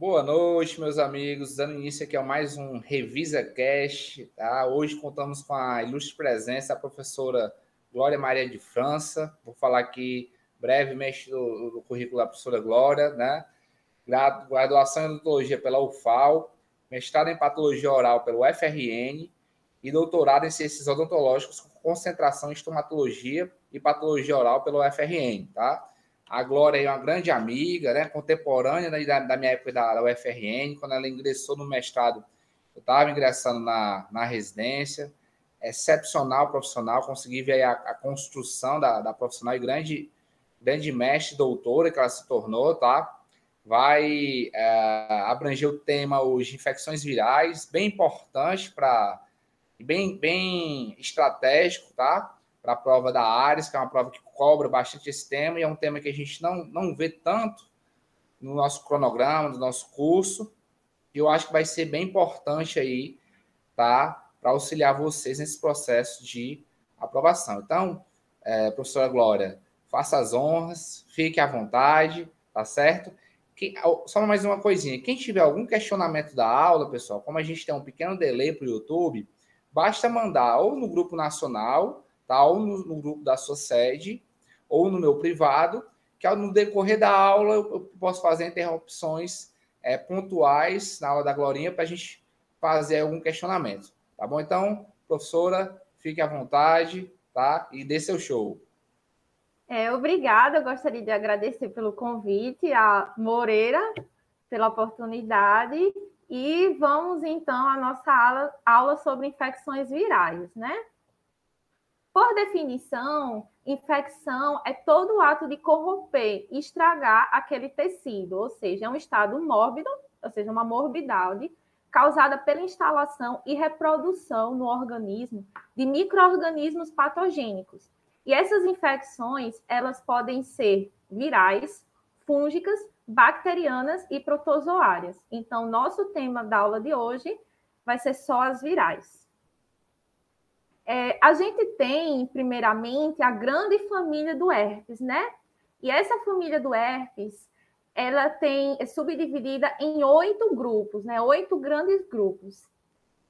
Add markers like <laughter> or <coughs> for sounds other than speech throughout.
Boa noite, meus amigos. Dando início aqui a mais um Revisa Cast. Tá? Hoje contamos com a ilustre presença da professora Glória Maria de França. Vou falar aqui brevemente do, do currículo da professora Glória, né? Graduação em odontologia pela UFAL, mestrado em patologia oral pelo FRN e doutorado em ciências odontológicas com concentração em estomatologia e patologia oral pelo FRN, tá? A Glória é uma grande amiga, né, contemporânea da, da minha época da, da UFRN. Quando ela ingressou no mestrado, eu estava ingressando na, na residência. Excepcional profissional, consegui ver a, a construção da, da profissional e grande, grande mestre, doutora que ela se tornou, tá? Vai é, abranger o tema hoje, infecções virais, bem importante para bem, bem estratégico, tá? Para a prova da Ares, que é uma prova que cobra bastante esse tema e é um tema que a gente não, não vê tanto no nosso cronograma, no nosso curso. E eu acho que vai ser bem importante aí, tá? Para auxiliar vocês nesse processo de aprovação. Então, é, professora Glória, faça as honras, fique à vontade, tá certo? Que, só mais uma coisinha. Quem tiver algum questionamento da aula, pessoal, como a gente tem um pequeno delay para o YouTube, basta mandar ou no grupo nacional, ou no, no grupo da sua sede, ou no meu privado, que no decorrer da aula eu posso fazer interrupções é, pontuais na aula da Glorinha para a gente fazer algum questionamento. Tá bom? Então, professora, fique à vontade, tá? E dê seu show. É, obrigada, eu gostaria de agradecer pelo convite, a Moreira, pela oportunidade. E vamos então à nossa aula, aula sobre infecções virais, né? Por definição, infecção é todo o ato de corromper, estragar aquele tecido, ou seja, é um estado mórbido, ou seja, uma morbidade causada pela instalação e reprodução no organismo de microorganismos patogênicos. E essas infecções, elas podem ser virais, fúngicas, bacterianas e protozoárias. Então, nosso tema da aula de hoje vai ser só as virais. É, a gente tem, primeiramente, a grande família do herpes, né? E essa família do herpes, ela tem é subdividida em oito grupos, né? Oito grandes grupos.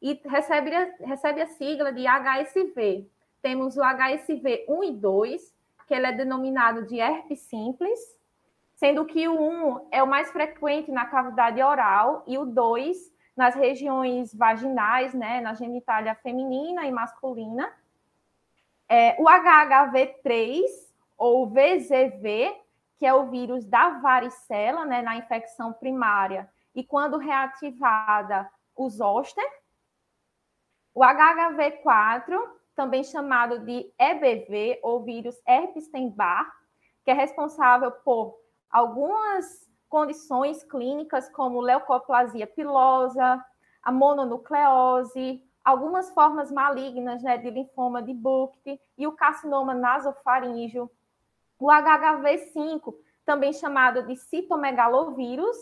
E recebe, recebe a sigla de HSV. Temos o HSV 1 e 2, que ele é denominado de herpes simples, sendo que o 1 é o mais frequente na cavidade oral e o 2 nas regiões vaginais, né, na genitália feminina e masculina. É, o HHV3 ou VZV, que é o vírus da varicela, né, na infecção primária, e quando reativada, o zoster. O HHV4, também chamado de EBV, ou vírus Epstein-Barr, que é responsável por algumas condições clínicas como leucoplasia pilosa, a mononucleose, algumas formas malignas né, de linfoma de Burkitt e o carcinoma nasofaríngeo. O HHV5, também chamado de citomegalovírus,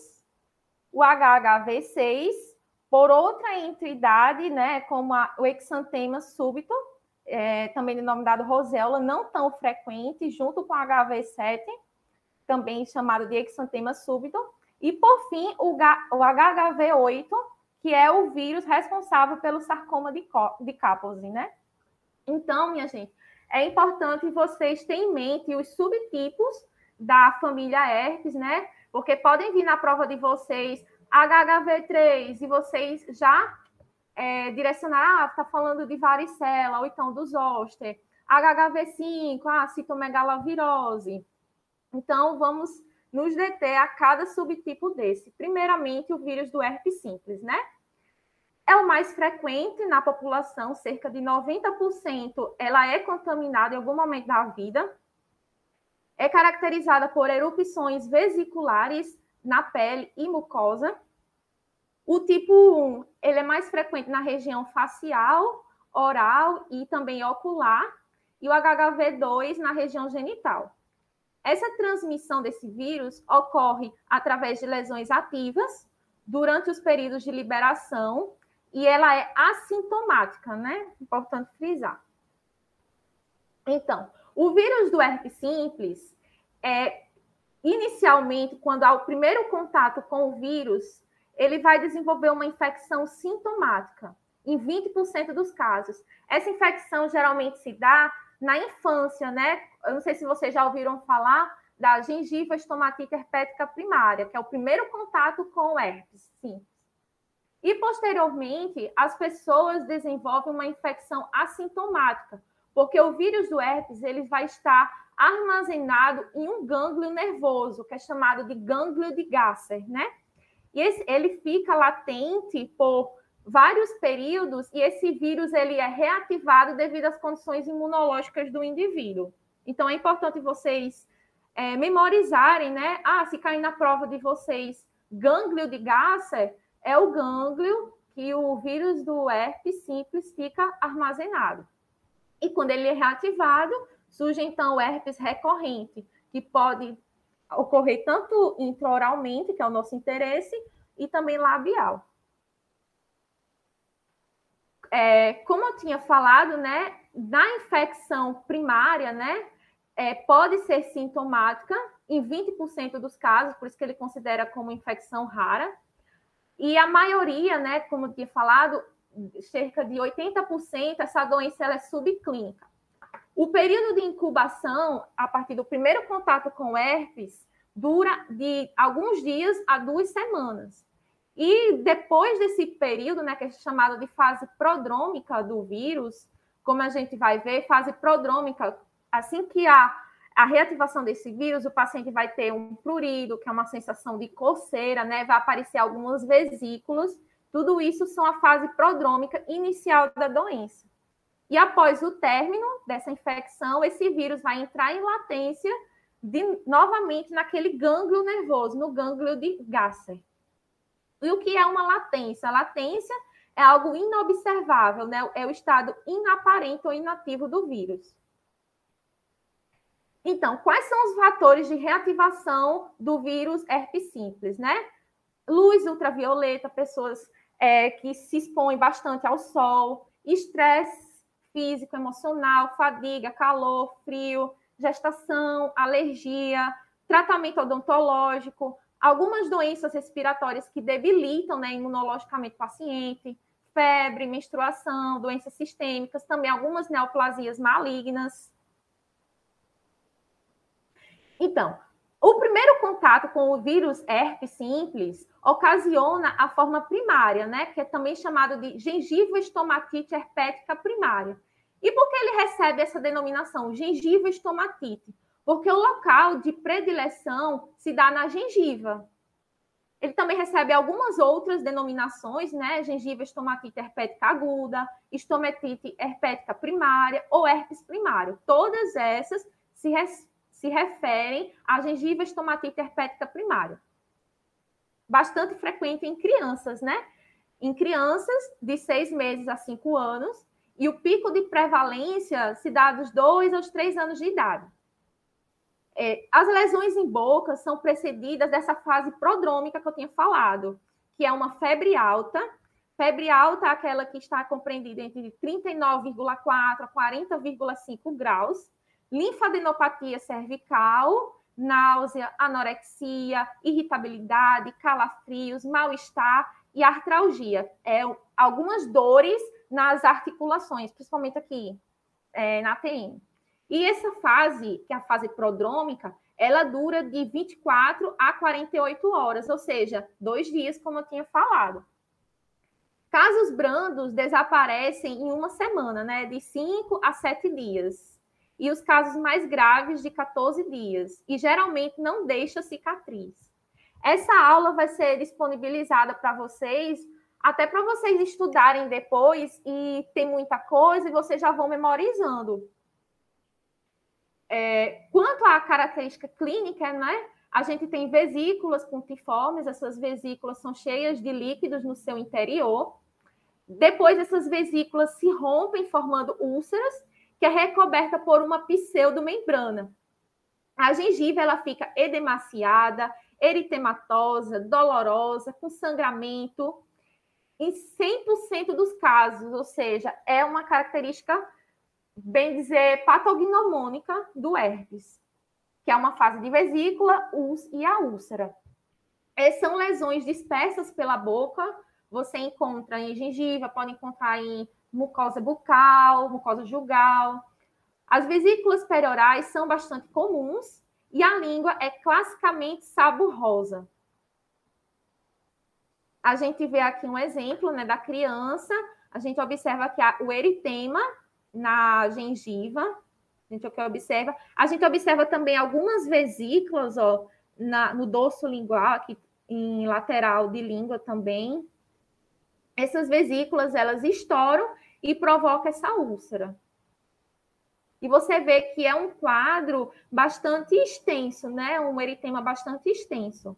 o HHV6, por outra entidade, né, como a, o exantema súbito, é, também denominado roséola, não tão frequente, junto com o HV7, também chamado de exantema súbito, e por fim o, HHV8, que é o vírus responsável pelo sarcoma de, de Kaposi, né? Então, minha gente, é importante vocês terem em mente os subtipos da família herpes, né? Porque podem vir na prova de vocês HHV3 e vocês já é, direcionar, ah, tá falando de varicela, ou então do zoster. HHV5, ah, citomegalovirose. Então, vamos nos deter a cada subtipo desse. Primeiramente, o vírus do herpes simples, né? É o mais frequente na população, cerca de 90% ela é contaminada em algum momento da vida. É caracterizada por erupções vesiculares na pele e mucosa. O tipo 1, ele é mais frequente na região facial, oral e também ocular. E o HHV2 na região genital. Essa transmissão desse vírus ocorre através de lesões ativas durante os períodos de liberação e ela é assintomática, né? Importante frisar. Então, o vírus do herpes simples é inicialmente, quando há o primeiro contato com o vírus, ele vai desenvolver uma infecção sintomática, em 20% dos casos. Essa infecção geralmente se dá na infância, né? Eu não sei se vocês já ouviram falar da gengiva estomatite herpética primária, que é o primeiro contato com o herpes, sim. E posteriormente, as pessoas desenvolvem uma infecção assintomática, porque o vírus do herpes ele vai estar armazenado em um gânglio nervoso, que é chamado de gânglio de Gasser, né? E esse, ele fica latente por vários períodos e esse vírus ele é reativado devido às condições imunológicas do indivíduo. Então é importante vocês é, memorizarem, né? Ah, se cair na prova de vocês gânglio de Gasser, é o gânglio que o vírus do herpes simples fica armazenado. E quando ele é reativado, surge então o herpes recorrente, que pode ocorrer tanto intraoralmente, que é o nosso interesse, e também labial. É, como eu tinha falado, né, na infecção primária, né, é, pode ser sintomática em 20% dos casos, por isso que ele considera como infecção rara. E a maioria, né, como eu tinha falado, cerca de 80%, essa doença ela é subclínica. O período de incubação, a partir do primeiro contato com herpes, dura de alguns dias a duas semanas. E depois desse período, né, que é chamado de fase prodrômica do vírus, como a gente vai ver, fase prodrômica, assim que há a reativação desse vírus, o paciente vai ter um prurido, que é uma sensação de coceira, né? Vai aparecer algumas vesículas. Tudo isso são a fase prodrômica inicial da doença. E após o término dessa infecção, esse vírus vai entrar em latência de, novamente naquele gânglio nervoso, no gânglio de Gasser. E o que é uma latência? A latência é algo inobservável, né? É o estado inaparente ou inativo do vírus. Então, quais são os fatores de reativação do vírus herpes simples, né? Luz ultravioleta, pessoas é, que se expõem bastante ao sol, estresse físico, emocional, fadiga, calor, frio, gestação, alergia, tratamento odontológico, algumas doenças respiratórias que debilitam né, imunologicamente o paciente, febre, menstruação, doenças sistêmicas, também algumas neoplasias malignas. Então, o primeiro contato com o vírus herpes simples ocasiona a forma primária, né, que é também chamado de gengiva estomatite herpética primária. E por que ele recebe essa denominação, gengiva estomatite? Porque o local de predileção se dá na gengiva. Ele também recebe algumas outras denominações, né? Gengiva estomatite herpética aguda, estomatite herpética primária ou herpes primário. Todas essas se, se referem à gengiva estomatite herpética primária. Bastante frequente em crianças, né? Em crianças de seis meses a cinco anos, e o pico de prevalência se dá dos 2 aos 3 anos de idade. É, as lesões em boca são precedidas dessa fase prodrômica que eu tinha falado, que é uma febre alta. Febre alta é aquela que está compreendida entre 39,4 a 40,5 graus. Linfadenopatia cervical, náusea, anorexia, irritabilidade, calafrios, mal-estar e artralgia. É, algumas dores nas articulações, principalmente aqui é, na TM. E essa fase, que é a fase prodrômica, ela dura de 24 a 48 horas, ou seja, dois dias, como eu tinha falado. Casos brandos desaparecem em uma semana, né? De 5 a 7 dias. E os casos mais graves de 14 dias. E geralmente não deixa cicatriz. Essa aula vai ser disponibilizada para vocês até para vocês estudarem depois e tem muita coisa e vocês já vão memorizando. É, quanto à característica clínica, né? A gente tem vesículas pontiformes, essas vesículas são cheias de líquidos no seu interior. Depois, essas vesículas se rompem, formando úlceras, que é recoberta por uma pseudomembrana. A gengiva ela fica edemaciada, eritematosa, dolorosa, com sangramento, em 100% dos casos, ou seja, é uma característica, bem dizer, patognomônica do herpes, que é uma fase de vesícula, e a úlcera. Essas são lesões dispersas pela boca, você encontra em gengiva, pode encontrar em mucosa bucal, mucosa jugal. As vesículas periorais são bastante comuns e a língua é classicamente saborrosa. A gente vê aqui um exemplo né, da criança, a gente observa que o eritema na gengiva, a gente observa. A gente observa também algumas vesículas ó, na, no dorso lingual, aqui em lateral de língua também. Essas vesículas, elas estouram e provocam essa úlcera. E você vê que é um quadro bastante extenso, né? Um eritema bastante extenso.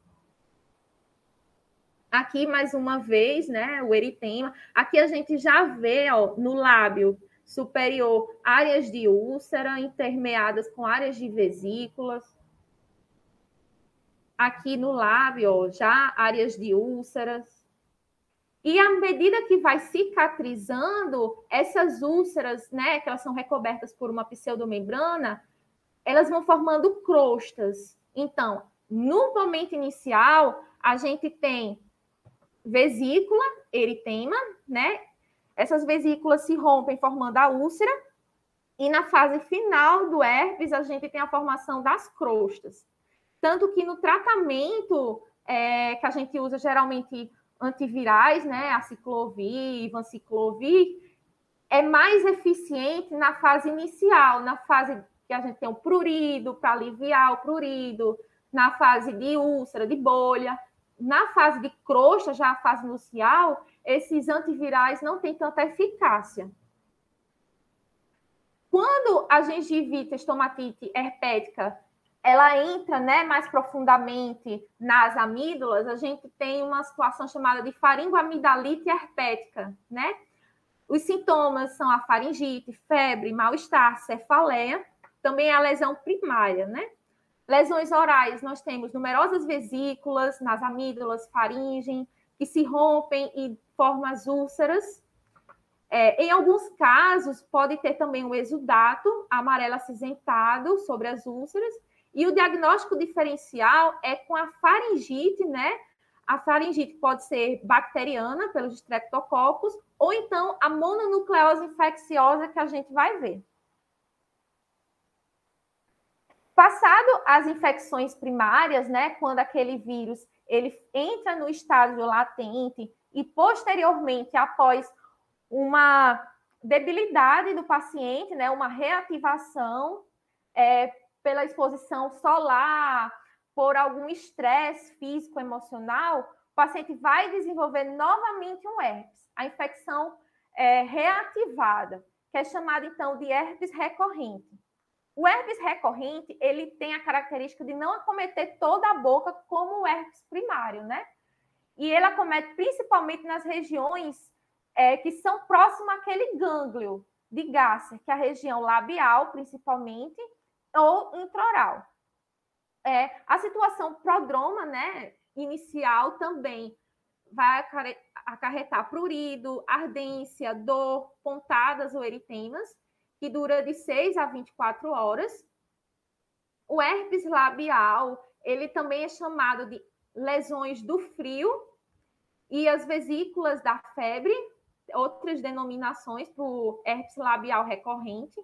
Aqui, mais uma vez, né? O eritema. Aqui a gente já vê, ó, no lábio superior, áreas de úlcera intermeadas com áreas de vesículas. Aqui no lábio, ó, já áreas de úlceras. E à medida que vai cicatrizando, essas úlceras, né, que elas são recobertas por uma pseudomembrana, elas vão formando crostas. Então, no momento inicial, a gente tem vesícula, eritema, né? Essas vesículas se rompem formando a úlcera, e na fase final do herpes, a gente tem a formação das crostas. Tanto que no tratamento é, que a gente usa geralmente antivirais, né, a ciclovir, vanciclovir, é mais eficiente na fase inicial, na fase que a gente tem o prurido, para aliviar o prurido, na fase de úlcera, de bolha. Na fase de crosta, já a fase inicial, esses antivirais não têm tanta eficácia. Quando a gengivite estomatite herpética ela entra né, mais profundamente nas amígdalas, a gente tem uma situação chamada de faringoamidalite herpética, né? Os sintomas são a faringite, febre, mal-estar, cefaleia, também a lesão primária, né? Lesões orais, nós temos numerosas vesículas nas amígdalas, faringe, que se rompem e formam as úlceras. É, em alguns casos, pode ter também o exudato amarelo acinzentado sobre as úlceras, e o diagnóstico diferencial é com a faringite, né? A faringite pode ser bacteriana, pelos streptococcus, ou então a mononucleose infecciosa que a gente vai ver. Passado as infecções primárias, né, quando aquele vírus ele entra no estágio latente e posteriormente após uma debilidade do paciente, né, uma reativação, é, pela exposição solar, por algum estresse físico, emocional, o paciente vai desenvolver novamente um herpes, a infecção é, reativada, que é chamada então de herpes recorrente. O herpes recorrente, ele tem a característica de não acometer toda a boca como o herpes primário, né? E ele acomete principalmente nas regiões é, que são próximas àquele gânglio de Gasser, que é a região labial, principalmente, ou intraoral. É, a situação prodroma, né, inicial também vai acarretar prurido, ardência, dor, pontadas ou eritemas, que dura de 6 a 24 horas. O herpes labial, ele também é chamado de lesões do frio e as vesículas da febre, outras denominações para o herpes labial recorrente.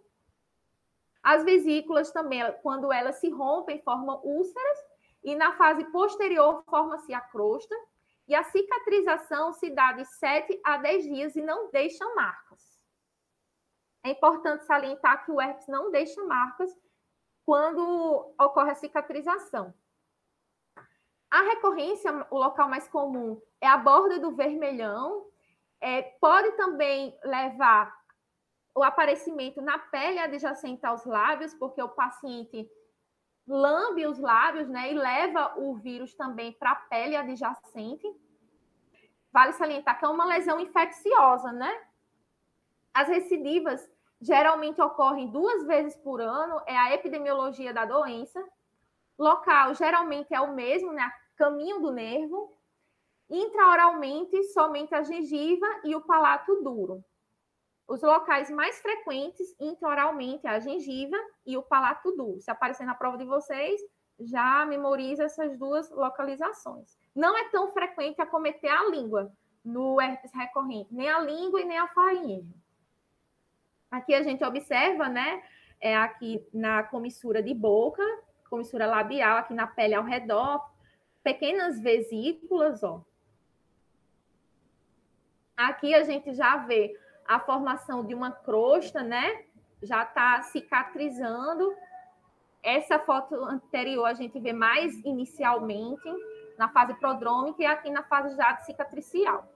As vesículas também, quando elas se rompem, formam úlceras, e na fase posterior forma-se a crosta, e a cicatrização se dá de 7 a 10 dias e não deixa marcas. É importante salientar que o herpes não deixa marcas quando ocorre a cicatrização. A recorrência, o local mais comum é a borda do vermelhão. É, pode também levar o aparecimento na pele adjacente aos lábios, porque o paciente lambe os lábios, né, e leva o vírus também para a pele adjacente. Vale salientar que é uma lesão infecciosa, né? As recidivas geralmente ocorrem duas vezes por ano, é a epidemiologia da doença. Local geralmente é o mesmo, né? Caminho do nervo. Intraoralmente, somente a gengiva e o palato duro. os locais mais frequentes intraoralmente a gengiva e o palato duro. Se aparecer na prova de vocês, já memoriza essas duas localizações. Não é tão frequente acometer a língua no herpes recorrente, nem a língua e nem a faringe. Aqui a gente observa, né, é aqui na comissura de boca, comissura labial, aqui na pele ao redor, pequenas vesículas, ó. Aqui a gente já vê a formação de uma crosta, né? Já está cicatrizando. Essa foto anterior a gente vê mais inicialmente na fase prodrômica e aqui na fase já cicatricial.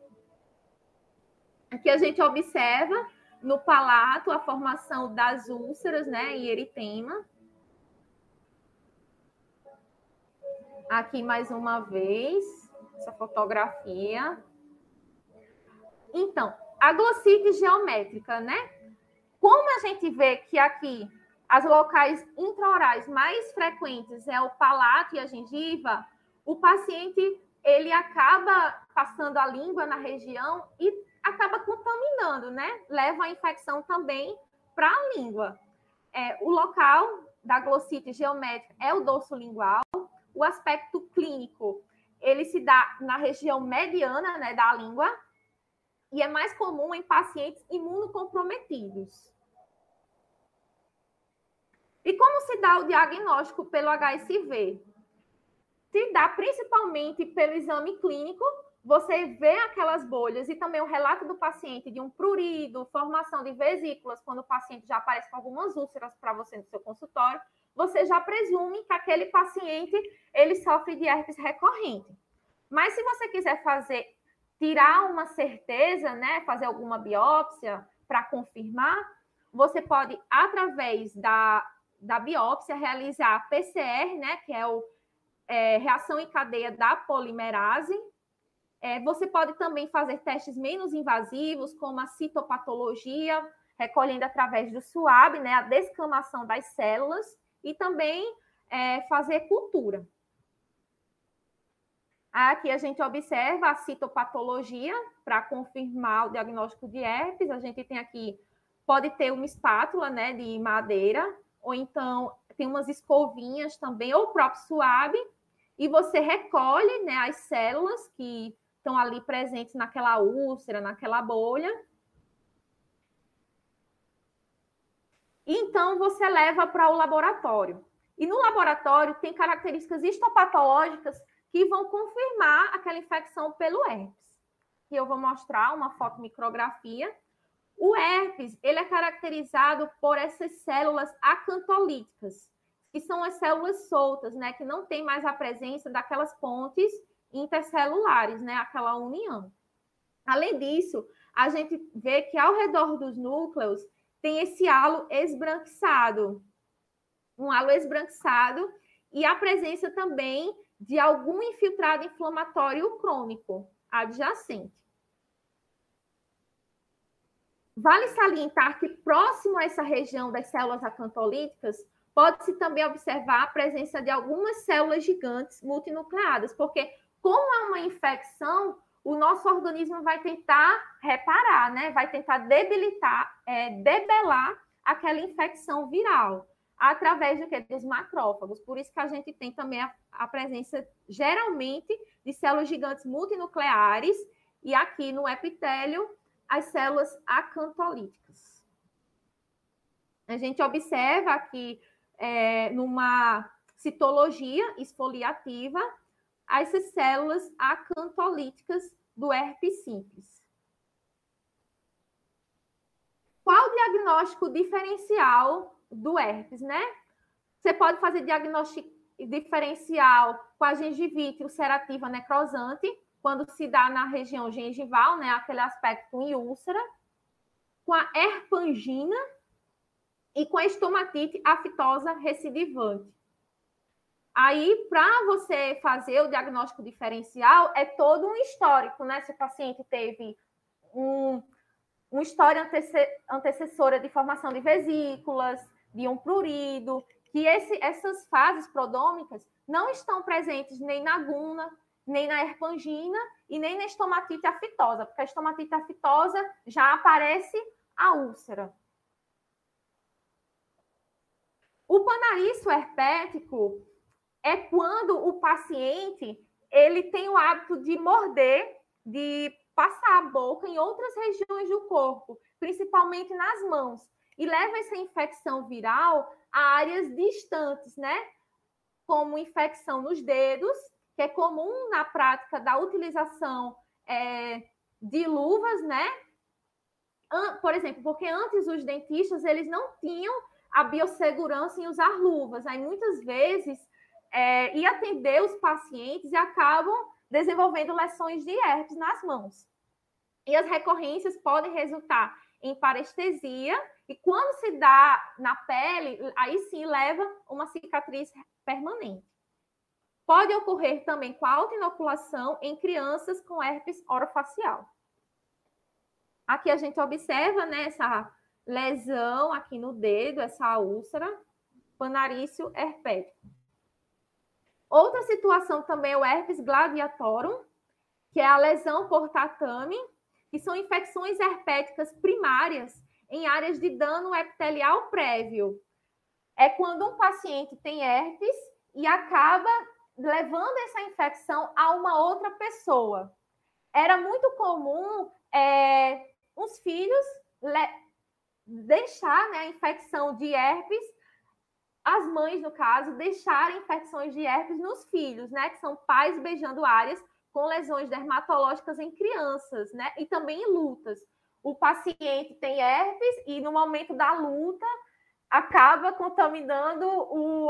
Aqui a gente observa no palato a formação das úlceras, né, e eritema. Aqui mais uma vez, essa fotografia. Então, a glossite geométrica, né? Como a gente vê que aqui as locais intraorais mais frequentes é o palato e a gengiva, o paciente ele acaba passando a língua na região e acaba contaminando, né? Leva a infecção também para a língua. É, o local da glossite geométrica é o dorso lingual. O aspecto clínico ele se dá na região mediana, né, da língua, e é mais comum em pacientes imunocomprometidos. E como se dá o diagnóstico pelo HSV? Se dá principalmente pelo exame clínico, você vê aquelas bolhas e também o relato do paciente de um prurido, formação de vesículas, quando o paciente já aparece com algumas úlceras para você no seu consultório, você já presume que aquele paciente ele sofre de herpes recorrente. Mas se você quiser fazer tirar uma certeza, né, fazer alguma biópsia para confirmar, você pode, através da, da biópsia, realizar PCR, né, que é o é, reação em cadeia da polimerase. É, você pode também fazer testes menos invasivos, como a citopatologia, recolhendo através do SUAB, né, a descamação das células, e também é, fazer cultura. Aqui a gente observa a citopatologia para confirmar o diagnóstico de herpes. A gente tem aqui, pode ter uma espátula né, de madeira, ou então tem umas escovinhas também, ou o próprio suave, e você recolhe né, as células que estão ali presentes naquela úlcera, naquela bolha. E então você leva para o laboratório. E no laboratório tem características histopatológicas que vão confirmar aquela infecção pelo herpes. E eu vou mostrar uma fotomicrografia. O herpes, ele é caracterizado por essas células acantolíticas, que são as células soltas, né, que não tem mais a presença daquelas pontes intercelulares, né, aquela união. Além disso, a gente vê que ao redor dos núcleos tem esse halo esbranquiçado, um halo esbranquiçado e a presença também de algum infiltrado inflamatório crônico adjacente. Vale salientar que próximo a essa região das células acantolíticas, pode-se também observar a presença de algumas células gigantes multinucleadas, porque como é uma infecção, o nosso organismo vai tentar reparar, né? Vai tentar debilitar, é, debelar aquela infecção viral através do que? Dos macrófagos. Por isso que a gente tem também a, a presença, geralmente, de células gigantes multinucleares e aqui no epitélio, as células acantolíticas. A gente observa aqui, é, numa citologia esfoliativa, essas células acantolíticas do herpes simples. Qual o diagnóstico diferencial do herpes, né? Você pode fazer diagnóstico diferencial com a gengivite ulcerativa necrosante, quando se dá na região gengival, né, aquele aspecto em úlcera, com a herpangina e com a estomatite aftosa recidivante. Aí, para você fazer o diagnóstico diferencial, é todo um histórico, né? Se o paciente teve um, uma história antecessora de formação de vesículas, de um prurido, que esse, essas fases prodômicas não estão presentes nem na guna, nem na herpangina e nem na estomatite aftosa, porque a estomatite aftosa já aparece a úlcera. O panarício herpético é quando o paciente ele tem o hábito de morder, de passar a boca em outras regiões do corpo, principalmente nas mãos, e leva essa infecção viral a áreas distantes, né? Como infecção nos dedos, que é comum na prática da utilização é, de luvas, né? Por exemplo, porque antes os dentistas eles não tinham a biossegurança em usar luvas. Aí muitas vezes é, e atender os pacientes e acabam desenvolvendo lesões de herpes nas mãos. E as recorrências podem resultar em parestesia, e quando se dá na pele, aí sim leva uma cicatriz permanente. Pode ocorrer também com a autoinoculação em crianças com herpes orofacial. Aqui a gente observa né, essa lesão aqui no dedo, essa úlcera, panarício herpético. Outra situação também é o herpes gladiatorum, que é a lesão por tatame, que são infecções herpéticas primárias em áreas de dano epitelial prévio. É quando um paciente tem herpes e acaba levando essa infecção a uma outra pessoa. Era muito comum é, os filhos deixar né, a infecção de herpes as mães, no caso, deixarem infecções de herpes nos filhos, né? Que são pais beijando áreas com lesões dermatológicas em crianças, né? E também em lutas. O paciente tem herpes e no momento da luta acaba contaminando o,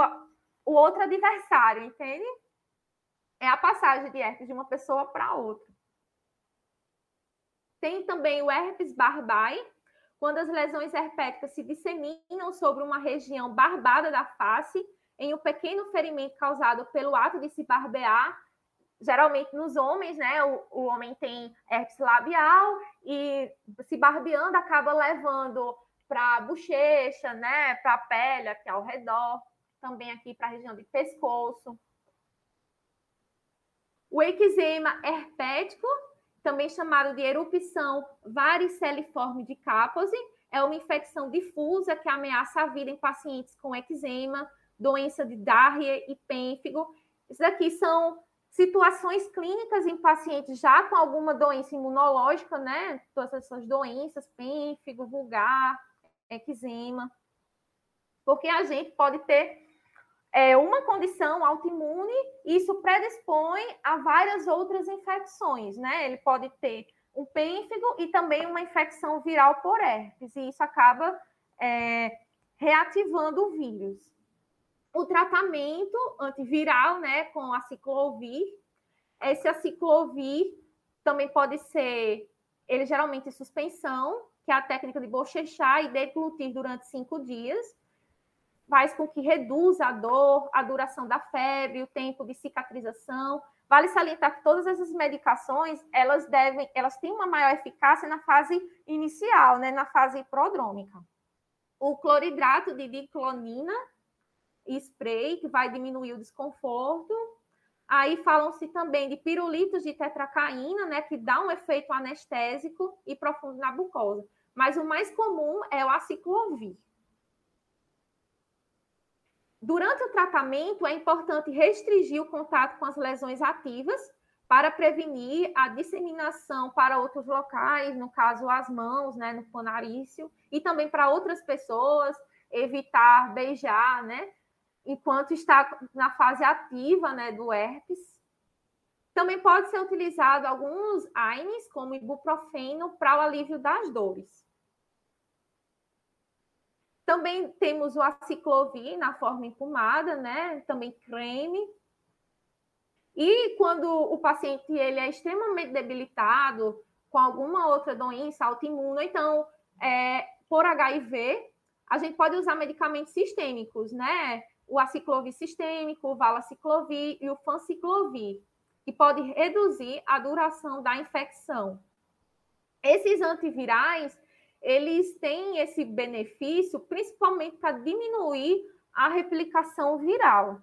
o outro adversário, entende? É a passagem de herpes de uma pessoa para outra. Tem também o herpes barbai, quando as lesões herpéticas se disseminam sobre uma região barbada da face, em um pequeno ferimento causado pelo ato de se barbear, geralmente nos homens, né? O, o homem tem herpes labial e se barbeando acaba levando para a bochecha, né? Para a pele aqui ao redor, também aqui para a região de pescoço. O eczema herpético também chamado de erupção variceliforme de Kaposi, é uma infecção difusa que ameaça a vida em pacientes com eczema, doença de Darrie e pênfigo. Isso daqui são situações clínicas em pacientes já com alguma doença imunológica, né? Todas essas doenças, pênfigo, vulgar, eczema. Porque a gente pode ter é, uma condição autoimune, isso predispõe a várias outras infecções, né? Ele pode ter um pênfigo e também uma infecção viral por herpes, e isso acaba é, reativando o vírus. O tratamento antiviral, né, com a ciclovir, esse aciclovir também pode ser, ele geralmente é suspensão, que é a técnica de bochechar e deglutir durante cinco dias, faz com que reduza a dor, a duração da febre, o tempo de cicatrização. Vale salientar que todas essas medicações, elas devem, elas têm uma maior eficácia na fase inicial, né, na fase prodrômica. O cloridrato de diclonina, spray, que vai diminuir o desconforto. Aí falam-se também de pirulitos de tetracaína, né, que dá um efeito anestésico e profundo na mucosa. Mas o mais comum é o aciclovir. Durante o tratamento, é importante restringir o contato com as lesões ativas para prevenir a disseminação para outros locais, no caso as mãos, né, no ponarício, e também para outras pessoas, evitar beijar, né, enquanto está na fase ativa, né, do herpes. Também pode ser utilizado alguns AINES, como ibuprofeno, para o alívio das dores. Também temos o aciclovir na forma empumada, né? Também creme. E quando o paciente ele é extremamente debilitado com alguma outra doença autoimune, então, é, por HIV, a gente pode usar medicamentos sistêmicos, né? O aciclovir sistêmico, o valaciclovir e o fanciclovir, que pode reduzir a duração da infecção. Esses antivirais, eles têm esse benefício principalmente para diminuir a replicação viral.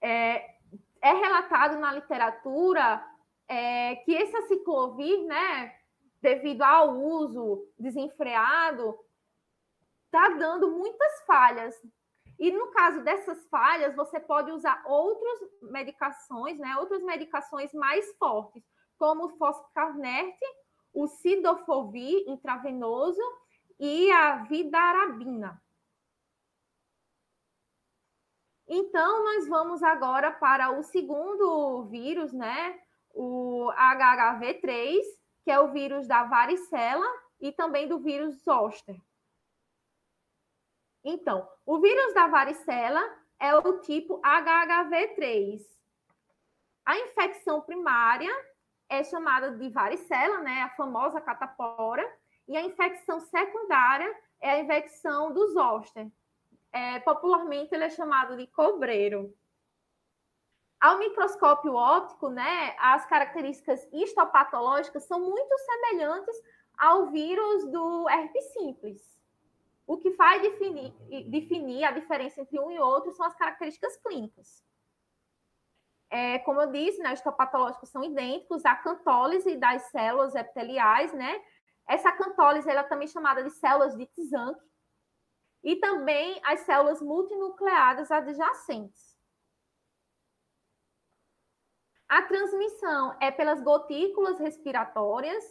É, é relatado na literatura é, que esse aciclovir, né, devido ao uso desenfreado, está dando muitas falhas. E no caso dessas falhas, você pode usar outras medicações, né? Outras medicações mais fortes, como o foscarnet, o sidofovir intravenoso e a vidarabina. Então, nós vamos agora para o segundo vírus, né? O HHV3, que é o vírus da varicela e também do vírus zoster. Então, o vírus da varicela é o tipo HHV3. A infecção primária é chamada de varicela, né? A famosa catapora. E a infecção secundária é a infecção do zoster. É, popularmente ele é chamado de cobreiro. Ao microscópio óptico, né, as características histopatológicas são muito semelhantes ao vírus do herpes simples. O que vai definir, definir a diferença entre um e outro são as características clínicas. É, como eu disse, né, os histopatológicos são idênticos à cantólise das células epiteliais, né? Essa cantólise ela é também chamada de células de Tzanck, e também as células multinucleadas adjacentes. A transmissão é pelas gotículas respiratórias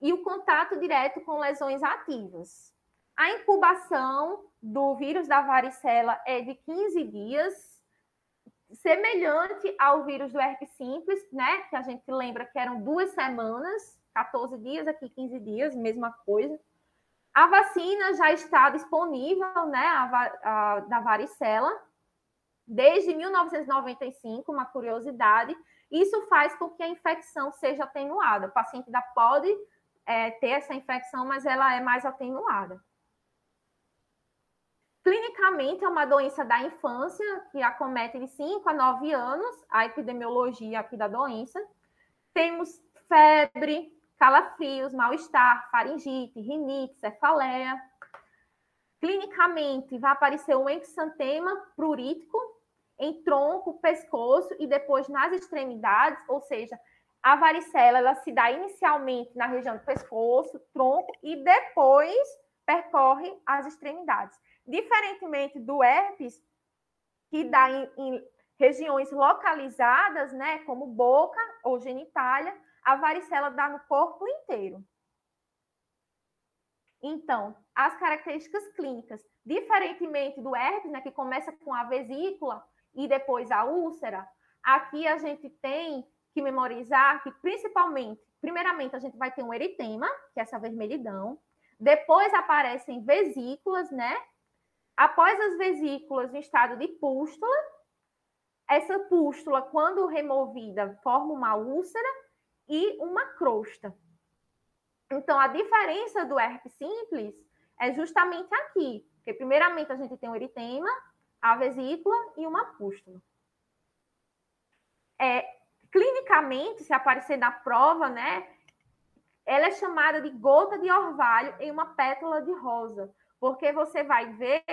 e o contato direto com lesões ativas. A incubação do vírus da varicela é de 15 dias, semelhante ao vírus do herpes simples, né? Que a gente lembra que eram duas semanas, 14 dias, aqui 15 dias, mesma coisa. A vacina já está disponível, né? A, a, da varicela, desde 1995, uma curiosidade. Isso faz com que a infecção seja atenuada. O paciente ainda pode é, ter essa infecção, mas ela é mais atenuada. Clinicamente, é uma doença da infância, que acomete de 5 a 9 anos, a epidemiologia aqui da doença. Temos febre, calafrios, mal-estar, faringite, rinite, cefaleia. Clinicamente, vai aparecer um exantema prurítico em tronco, pescoço e depois nas extremidades, ou seja, a varicela ela se dá inicialmente na região do pescoço, tronco e depois percorre as extremidades. Diferentemente do herpes, que dá em, em regiões localizadas, né, como boca ou genitália, a varicela dá no corpo inteiro. Então, as características clínicas, diferentemente do herpes, né, que começa com a vesícula e depois a úlcera, aqui a gente tem que memorizar que, principalmente, primeiramente, a gente vai ter um eritema, que é essa vermelhidão, depois aparecem vesículas, né, Após as vesículas em estado de pústula, essa pústula, quando removida, forma uma úlcera e uma crosta. Então, a diferença do herpes simples é justamente aqui, porque primeiramente a gente tem o eritema, a vesícula e uma pústula. É, clinicamente, se aparecer na prova, né, ela é chamada de gota de orvalho em uma pétala de rosa, porque você vai ver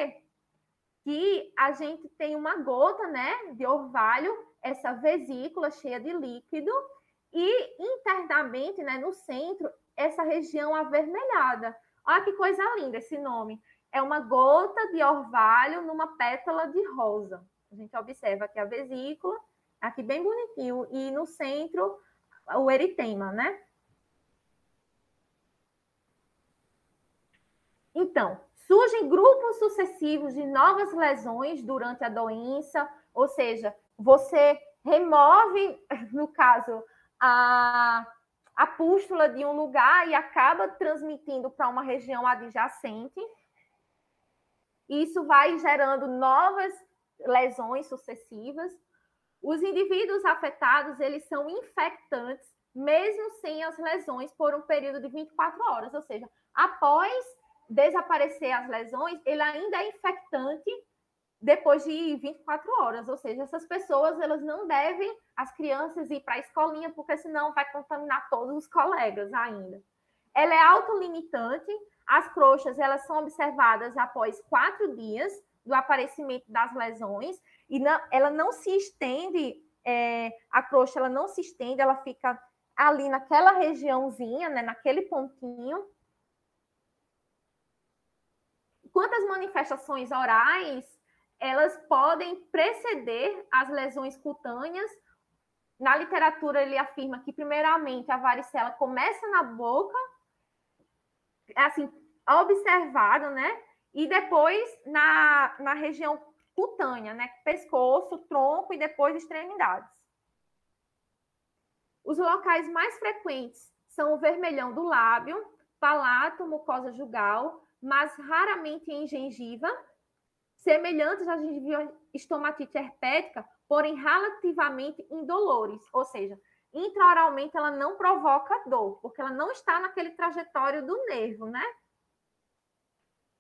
que a gente tem uma gota, né, de orvalho, essa vesícula cheia de líquido, e internamente, né, no centro, essa região avermelhada. Olha que coisa linda esse nome. É uma gota de orvalho numa pétala de rosa. A gente observa aqui a vesícula, aqui bem bonitinho, e no centro o eritema, né? Então, Surgem grupos sucessivos de novas lesões durante a doença, ou seja, você remove, <laughs> no caso, a, a pústula de um lugar e acaba transmitindo para uma região adjacente. Isso vai gerando novas lesões sucessivas. Os indivíduos afetados, eles são infectantes, mesmo sem as lesões, por um período de 24 horas, ou seja, após desaparecer as lesões, ele ainda é infectante depois de 24 horas. Ou seja, essas pessoas elas não devem, as crianças, ir para a escolinha, porque senão vai contaminar todos os colegas ainda. Ela é autolimitante, as crochas elas são observadas após quatro dias do aparecimento das lesões, e não, ela não se estende, é, a crosta ela não se estende, ela fica ali naquela regiãozinha, né, naquele pontinho. Quantas manifestações orais, elas podem preceder as lesões cutâneas. Na literatura, ele afirma que, primeiramente, a varicela começa na boca, assim, observado, né? E depois na, na região cutânea, né? Pescoço, tronco e depois extremidades. Os locais mais frequentes são o vermelhão do lábio, palato, mucosa jugal, mas raramente em gengiva, semelhantes à gengiva estomatite herpética, porém relativamente indolores, ou seja, intraoralmente ela não provoca dor, porque ela não está naquele trajetório do nervo, né?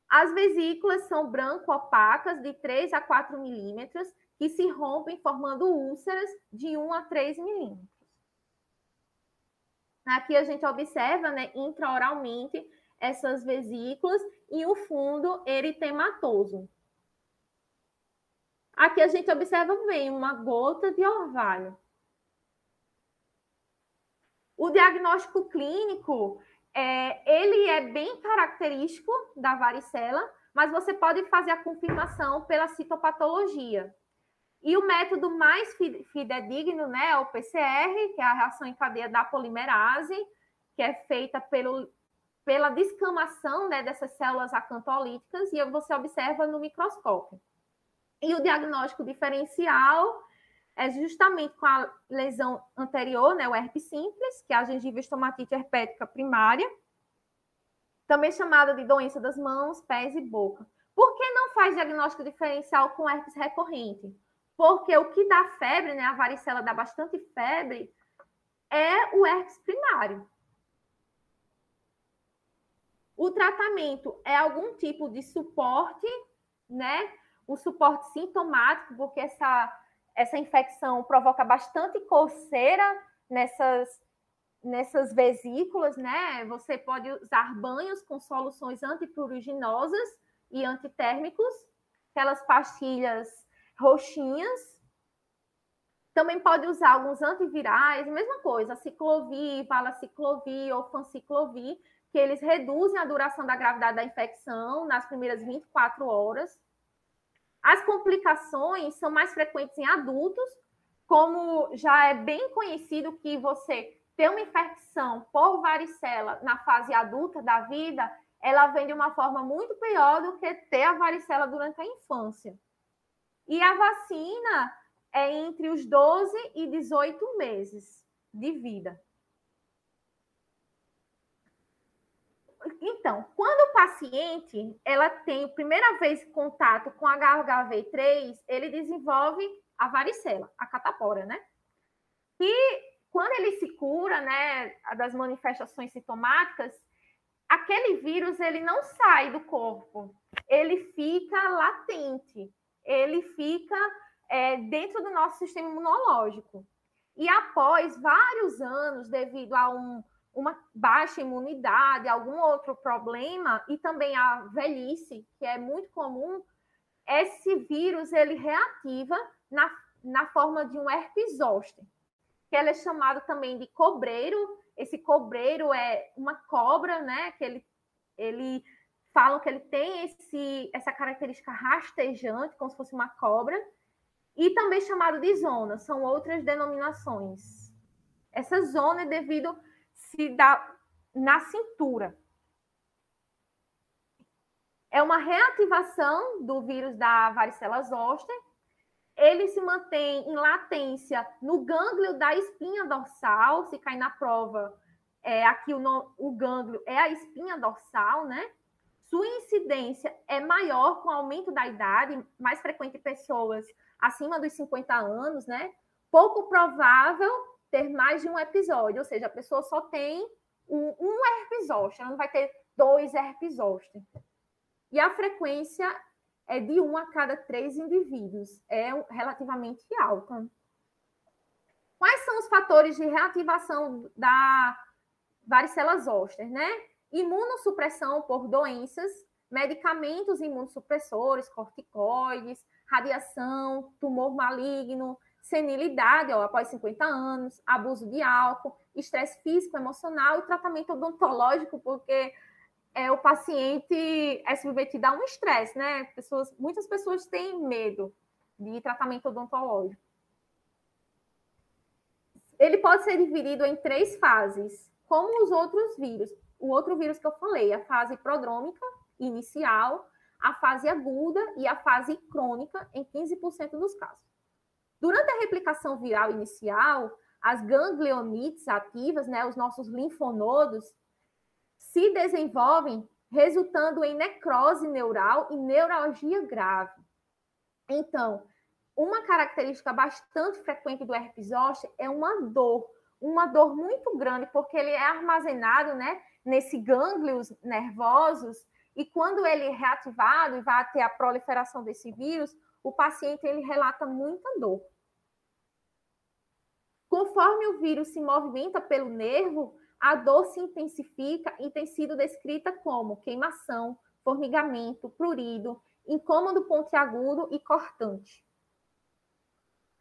As vesículas são branco-opacas, de 3 a 4 milímetros, que se rompem formando úlceras de 1 a 3 milímetros. Aqui a gente observa, né, intraoralmente, essas vesículas e o fundo eritematoso. Aqui a gente observa bem uma gota de orvalho. O diagnóstico clínico é, ele é bem característico da varicela, mas você pode fazer a confirmação pela citopatologia. E o método mais fidedigno né, é o PCR, que é a reação em cadeia da polimerase, que é feita pelo, pela descamação né, dessas células acantolíticas, e você observa no microscópio. E o diagnóstico diferencial é justamente com a lesão anterior, né, o herpes simples, que é a gengiva estomatite herpética primária, também chamada de doença das mãos, pés e boca. Por que não faz diagnóstico diferencial com herpes recorrente? Porque o que dá febre, né, a varicela dá bastante febre, é o herpes primário. O tratamento é algum tipo de suporte, né? O suporte sintomático, porque essa essa infecção provoca bastante coceira nessas, nessas vesículas, né? Você pode usar banhos com soluções antipruruginosas e antitérmicos, aquelas pastilhas roxinhas. Também pode usar alguns antivirais, mesma coisa, ciclovir, valaciclovir ou fanciclovir, que eles reduzem a duração da gravidade da infecção nas primeiras 24 horas. As complicações são mais frequentes em adultos, como já é bem conhecido que você ter uma infecção por varicela na fase adulta da vida, ela vem de uma forma muito pior do que ter a varicela durante a infância. E a vacina é entre os 12 e 18 meses de vida. Então, quando o paciente ela tem a primeira vez contato com HHV3, ele desenvolve a varicela, a catapora, né? E quando ele se cura, né, das manifestações sintomáticas, aquele vírus ele não sai do corpo, ele fica latente, ele fica é, dentro do nosso sistema imunológico. E após vários anos, devido a um uma baixa imunidade, algum outro problema, e também a velhice, que é muito comum, esse vírus ele reativa na, na forma de um herpes zoster, que ele é chamado também de cobreiro. Esse cobreiro é uma cobra, né? Que ele, ele falam que ele tem esse, essa característica rastejante, como se fosse uma cobra, e também chamado de zona, são outras denominações. Essa zona é devido se dá na cintura. É uma reativação do vírus da varicela zoster. Ele se mantém em latência no gânglio da espinha dorsal. Se cair na prova, é, aqui o, o gânglio é a espinha dorsal, né? Sua incidência é maior com o aumento da idade, mais frequente em pessoas acima dos 50 anos, né? Pouco provável ter mais de um episódio, ou seja, a pessoa só tem um, um ela não vai ter dois herpes. E a frequência é de um a cada três indivíduos, é relativamente alta. Quais são os fatores de reativação da varicela zoster, né? Imunossupressão por doenças, medicamentos imunossupressores, corticoides, radiação, tumor maligno, senilidade, ó, após 50 anos, abuso de álcool, estresse físico, emocional e tratamento odontológico, porque é, o paciente é submetido a um estresse, né? Pessoas, muitas pessoas têm medo de tratamento odontológico. Ele pode ser dividido em três fases, como os outros vírus. O outro vírus que eu falei, a fase prodrômica inicial, a fase aguda e a fase crônica, em 15% dos casos. Durante a replicação viral inicial, as ganglionites ativas, né, os nossos linfonodos, se desenvolvem, resultando em necrose neural e neuralgia grave. Então, uma característica bastante frequente do herpes zoster é uma dor, uma dor muito grande, porque ele é armazenado, né, nesse gânglios nervosos e quando ele é reativado e vai ter a proliferação desse vírus, o paciente ele relata muita dor. Conforme o vírus se movimenta pelo nervo, a dor se intensifica e tem sido descrita como queimação, formigamento, prurido, incômodo pontiagudo e cortante.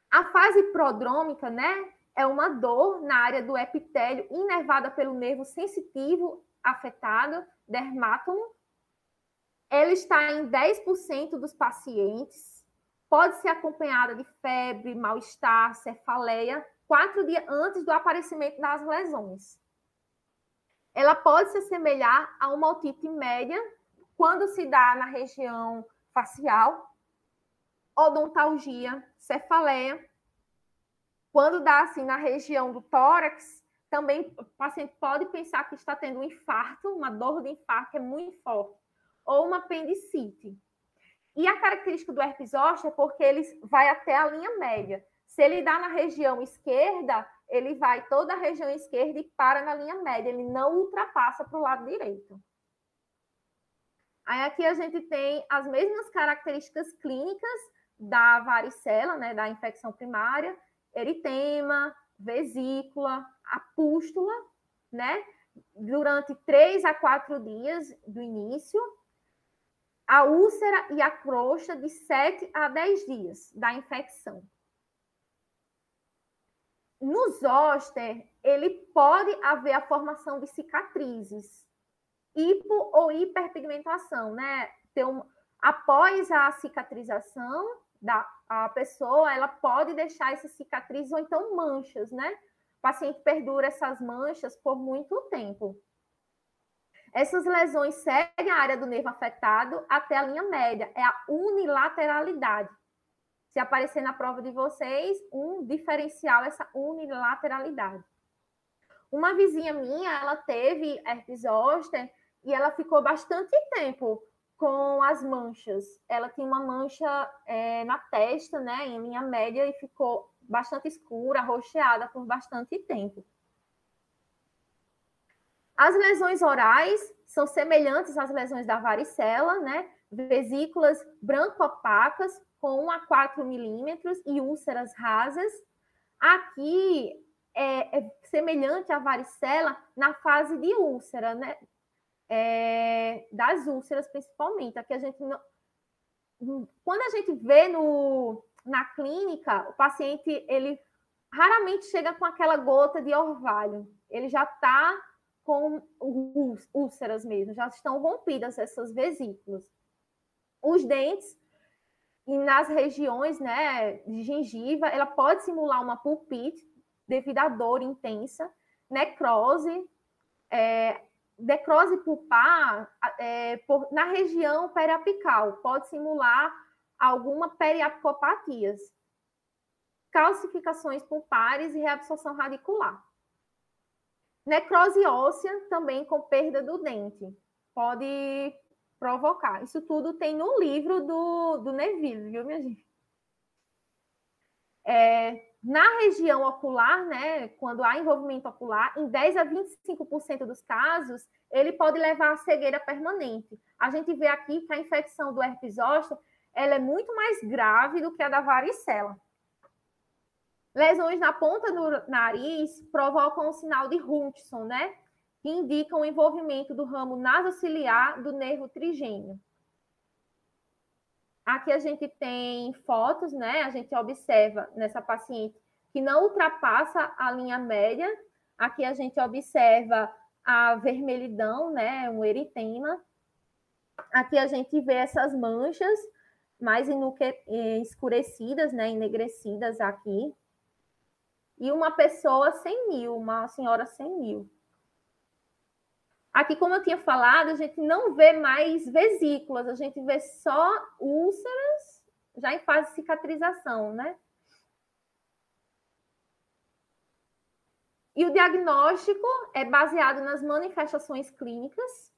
A fase prodrômica, né, é uma dor na área do epitélio inervada pelo nervo sensitivo afetado, dermátomo, ela está em 10% dos pacientes, pode ser acompanhada de febre, mal-estar, cefaleia, quatro dias antes do aparecimento das lesões. Ela pode se assemelhar a uma otite média quando se dá na região facial, odontalgia, cefaleia. Quando dá assim na região do tórax, também o paciente pode pensar que está tendo um infarto, uma dor de infarto é muito forte ou uma apendicite. E a característica do herpes zoster é porque ele vai até a linha média. Se ele dá na região esquerda, ele vai toda a região esquerda e para na linha média, ele não ultrapassa para o lado direito. Aí aqui a gente tem as mesmas características clínicas da varicela, né, da infecção primária, eritema, vesícula, a pústula, né, durante três a quatro dias do início, a úlcera e a crosta de 7 a 10 dias da infecção. No zoster, ele pode haver a formação de cicatrizes, hipo ou hiperpigmentação, né? Então, após a cicatrização da a pessoa, ela pode deixar essas cicatrizes ou então manchas, né? O paciente perdura essas manchas por muito tempo. Essas lesões seguem a área do nervo afetado até a linha média, é a unilateralidade. Se aparecer na prova de vocês, um diferencial essa unilateralidade. Uma vizinha minha, ela teve herpes zoster e ela ficou bastante tempo com as manchas. Ela tinha uma mancha é, na testa, né, em linha média, e ficou bastante escura, roxeada por bastante tempo. As lesões orais são semelhantes às lesões da varicela, né? Vesículas branco-opacas com 1 a 4 milímetros e úlceras rasas. Aqui é, é, semelhante à varicela na fase de úlcera, né? É, das úlceras, principalmente. Aqui a gente não... Quando a gente vê no, na clínica, o paciente ele raramente chega com aquela gota de orvalho. Ele já está com úlceras mesmo, já estão rompidas essas vesículas. Os dentes, e nas regiões né, de gengiva, ela pode simular uma pulpite devido à dor intensa, necrose, é, necrose pulpar é, por, na região periapical, pode simular alguma periapicopatias, calcificações pulpares e reabsorção radicular. Necrose óssea também com perda do dente. Pode provocar. Isso tudo tem no livro do, do Neville, viu, minha gente? É, na região ocular, né, quando há envolvimento ocular, em 10 a 25% dos casos, ele pode levar a cegueira permanente. A gente vê aqui que a infecção do herpes zoster, ela é muito mais grave do que a da varicela. Lesões na ponta do nariz provocam o sinal de Hutchinson, né? Que indica o envolvimento do ramo nasociliar do nervo trigêmeo. Aqui a gente tem fotos, né? A gente observa nessa paciente que não ultrapassa a linha média. Aqui a gente observa a vermelhidão, né? Um eritema. Aqui a gente vê essas manchas mais escurecidas, né? Enegrecidas aqui. E uma pessoa sem mil, uma senhora sem mil. Aqui, como eu tinha falado, a gente não vê mais vesículas, a gente vê só úlceras já em fase de cicatrização, né? E o diagnóstico é baseado nas manifestações clínicas.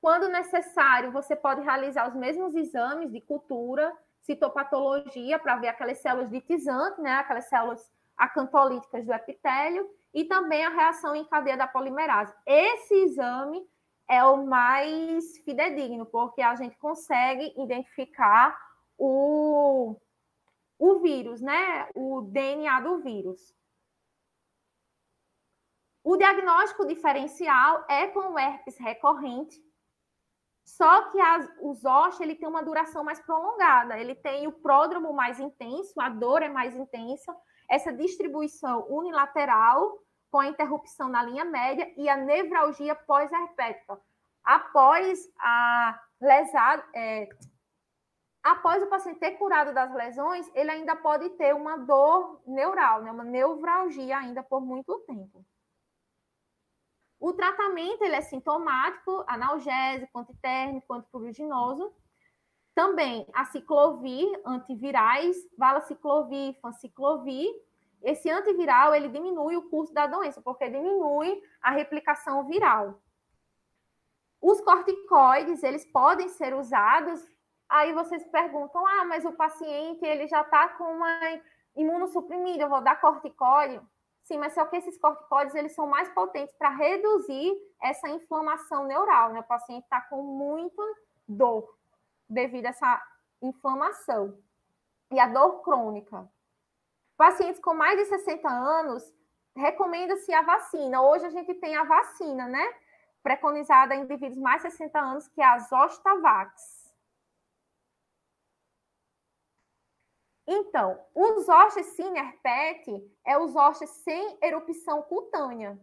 Quando necessário, você pode realizar os mesmos exames de cultura, citopatologia, para ver aquelas células de tisante, né? Aquelas células acantolíticas do epitélio, e também a reação em cadeia da polimerase. Esse exame é o mais fidedigno, porque a gente consegue identificar o, o vírus, né? O DNA do vírus. O diagnóstico diferencial é com o herpes recorrente, só que as, o ZOSH ele tem uma duração mais prolongada, ele tem o pródromo mais intenso, a dor é mais intensa, essa distribuição unilateral com a interrupção na linha média e a nevralgia pós-herpética. Após a lesada, é, após o paciente ter curado das lesões, ele ainda pode ter uma dor neural, né, uma nevralgia ainda por muito tempo. O tratamento ele é sintomático, analgésico, antitérmico, antipuriginoso. Também a ciclovir, antivirais, valaciclovir, fanciclovir, esse antiviral ele diminui o curso da doença, porque diminui a replicação viral. Os corticoides, eles podem ser usados. Aí vocês perguntam: "Ah, mas o paciente ele já está com uma imunossuprimida, eu vou dar corticoide?" Sim, mas só que esses corticoides eles são mais potentes para reduzir essa inflamação neural, né? O paciente está com muita dor devido a essa inflamação. E a dor crônica. Pacientes com mais de 60 anos, recomenda-se a vacina. Hoje a gente tem a vacina, né? Preconizada em indivíduos mais de 60 anos, que é a Zostavax. Então, o zoster Sinerpet é o zoster sem erupção cutânea.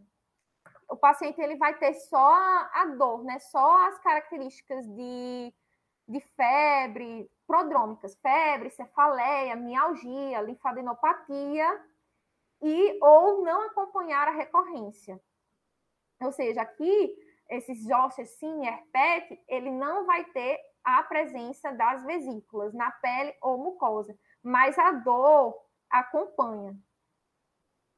O paciente ele vai ter só a dor, né? Só as características de, de febre, prodrômicas, febre, cefaleia, mialgia, linfadenopatia e ou não acompanhar a recorrência. Ou seja, aqui esses Joshua Senior PET, ele não vai ter a presença das vesículas na pele ou mucosa, mas a dor acompanha.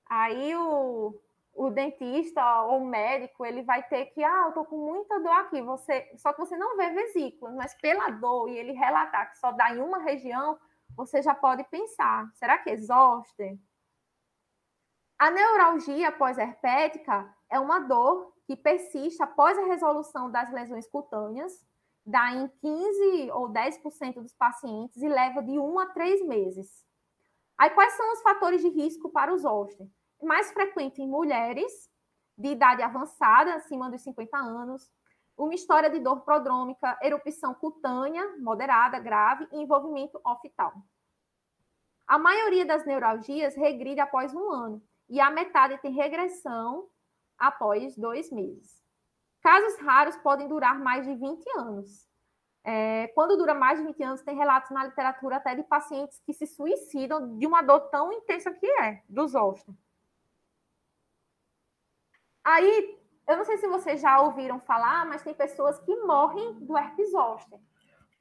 Aí o o dentista ou o médico, ele vai ter que, ah, eu tô com muita dor aqui, você, só que você não vê vesículas, mas pela dor e ele relatar que só dá em uma região, você já pode pensar, será que é zoster? A neuralgia pós-herpética é uma dor que persiste após a resolução das lesões cutâneas, dá em 15 ou 10% dos pacientes e leva de 1 a 3 meses. Aí, quais são os fatores de risco para os zoster? Mais frequente em mulheres de idade avançada, acima dos 50 anos, uma história de dor prodrômica, erupção cutânea, moderada, grave e envolvimento oftal. A maioria das neuralgias regride após um ano e a metade tem regressão após dois meses. Casos raros podem durar mais de 20 anos. É, quando dura mais de 20 anos, tem relatos na literatura até de pacientes que se suicidam de uma dor tão intensa que é, dos ossos. Aí, eu não sei se vocês já ouviram falar, mas tem pessoas que morrem do herpes zoster.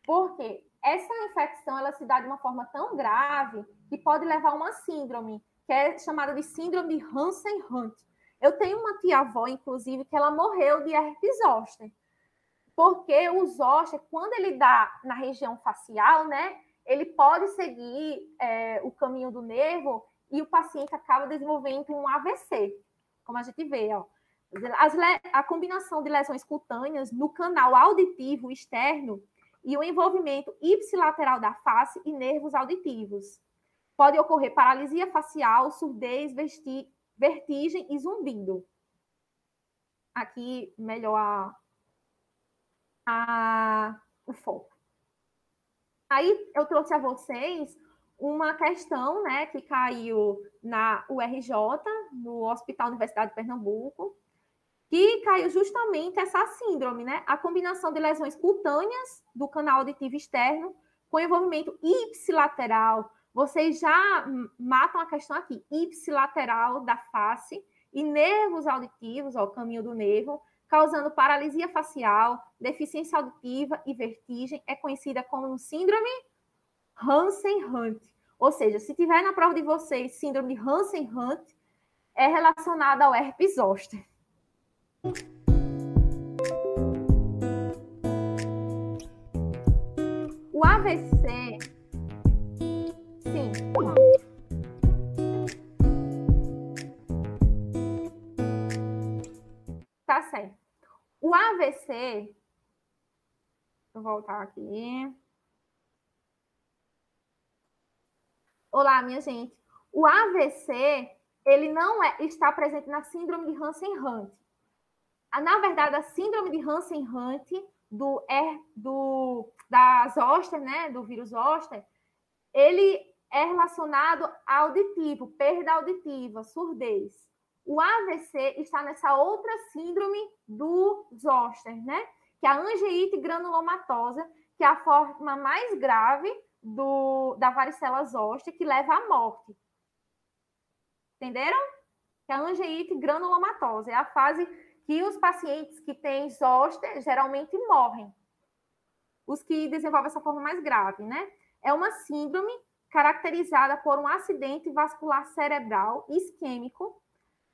Porque essa infecção ela se dá de uma forma tão grave que pode levar a uma síndrome, que é chamada de síndrome de Hansen-Hunt. Eu tenho uma tia-avó, inclusive, que ela morreu de herpes zoster. Porque o zoster, quando ele dá na região facial, né, ele pode seguir é, o caminho do nervo e o paciente acaba desenvolvendo um AVC, como a gente vê, ó. A combinação de lesões cutâneas no canal auditivo externo e o envolvimento ipsilateral da face e nervos auditivos. Pode ocorrer paralisia facial, surdez, vertigem e zumbido. Aqui, melhor a, a, o foco. Aí eu trouxe a vocês uma questão, né, que caiu na URJ, no Hospital Universidade de Pernambuco, que caiu justamente essa síndrome, né? A combinação de lesões cutâneas do canal auditivo externo com envolvimento ipsilateral. Vocês já matam a questão aqui, ipsilateral da face e nervos auditivos, o caminho do nervo, causando paralisia facial, deficiência auditiva e vertigem, é conhecida como síndrome Hansen-Hunt. Ou seja, se tiver na prova de vocês síndrome de Hansen-Hunt, é relacionada ao herpes zoster. O AVC, sim. Tá certo. O AVC, vou voltar aqui. Olá, minha gente. O AVC, ele não é, está presente na síndrome de Hansen-Hunt. Na verdade, a síndrome de Hansen-Hunt do, do, da zoster, né, do vírus zoster, ele é relacionado ao auditivo, perda auditiva, surdez. O AVC está nessa outra síndrome do zoster, né, que é a angeite granulomatosa, que é a forma mais grave do, da varicela zoster que leva à morte. Entenderam? Que é a angeite granulomatosa. É a fase que os pacientes que têm zoster geralmente morrem. Os que desenvolvem essa forma mais grave, né? É uma síndrome caracterizada por um acidente vascular cerebral isquêmico.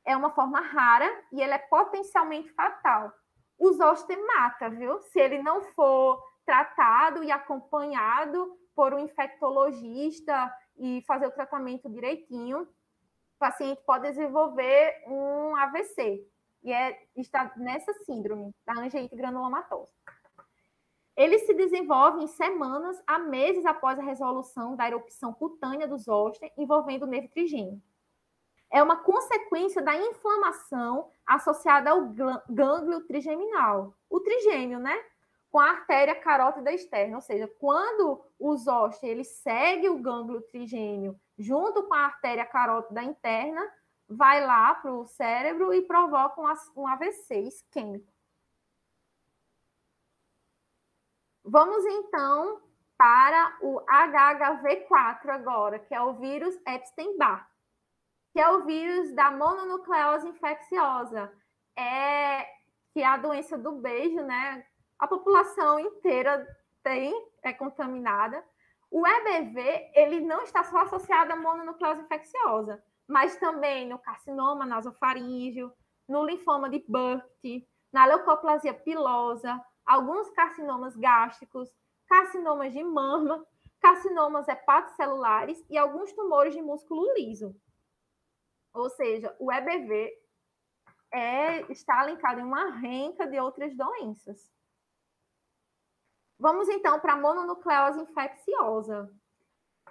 É uma forma rara e ele é potencialmente fatal. O zoster mata, viu? Se ele não for tratado e acompanhado por um infectologista e fazer o tratamento direitinho, o paciente pode desenvolver um AVC, e é, está nessa síndrome da angeite granulomatosa. Ele se desenvolve em semanas a meses após a resolução da erupção cutânea do zoster envolvendo o nervo trigêmeo. É uma consequência da inflamação associada ao gânglio trigeminal, o trigêmeo, né? com a artéria carótida externa, ou seja, quando o zoster ele segue o gânglio trigêmeo junto com a artéria carótida interna, vai lá para o cérebro e provoca um AVC isquêmico. Vamos então para o HHV4 agora, que é o vírus Epstein-Barr, que é o vírus da mononucleose infecciosa, é que é a doença do beijo, né? a população inteira tem, é contaminada. O EBV, ele não está só associado à mononucleose infecciosa, mas também no carcinoma nasofaríngeo, no linfoma de Burkitt, na leucoplasia pilosa, alguns carcinomas gástricos, carcinomas de mama, carcinomas hepatocelulares e alguns tumores de músculo liso. Ou seja, o EBV é, está linkado em uma renca de outras doenças. Vamos então para a mononucleose infecciosa,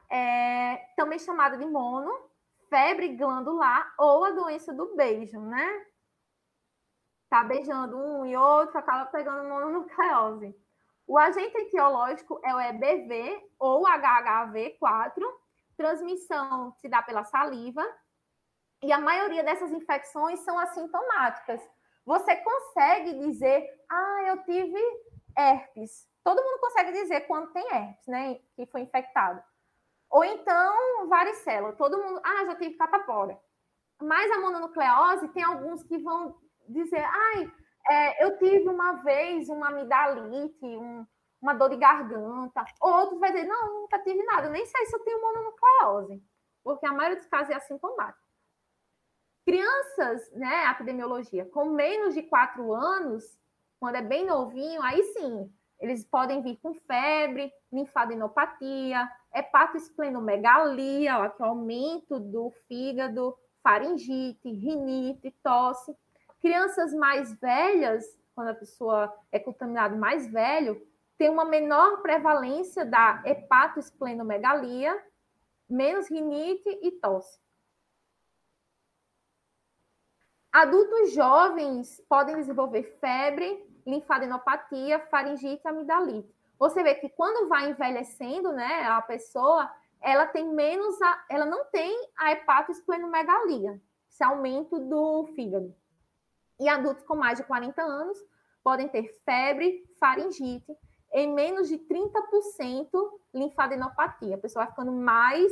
é, também chamada de mono, febre glandular ou a doença do beijo, né? Tá beijando um e outro, acaba pegando mononucleose. O agente etiológico é o EBV ou HHV4, transmissão se dá pela saliva, e a maioria dessas infecções são assintomáticas. Você consegue dizer, ah, eu tive herpes, todo mundo consegue dizer quando tem herpes, né? Que foi infectado. Ou então, varicela. Todo mundo, ah, já tive catapora. Mas a mononucleose tem alguns que vão dizer, ai, é, eu tive uma vez uma amidalite, um, uma dor de garganta. Outros vai dizer, não, nunca tive nada, nem sei se eu tenho mononucleose, porque a maioria dos casos é assintomático. Crianças, né, epidemiologia, com menos de quatro anos, quando é bem novinho, aí sim, eles podem vir com febre, linfadenopatia, hepatoesplenomegalia, ó, que é o aumento do fígado, faringite, rinite, tosse. Crianças mais velhas, quando a pessoa é contaminada mais velho, tem uma menor prevalência da hepatoesplenomegalia, menos rinite e tosse. Adultos jovens podem desenvolver febre, linfadenopatia, faringite e amidalite. você vê que quando vai envelhecendo, né, a pessoa, ela tem menos, a, ela não tem a hepatosplenomegalia, esse aumento do fígado. E adultos com mais de 40 anos podem ter febre, faringite, em menos de 30% linfadenopatia. A pessoa vai ficando mais,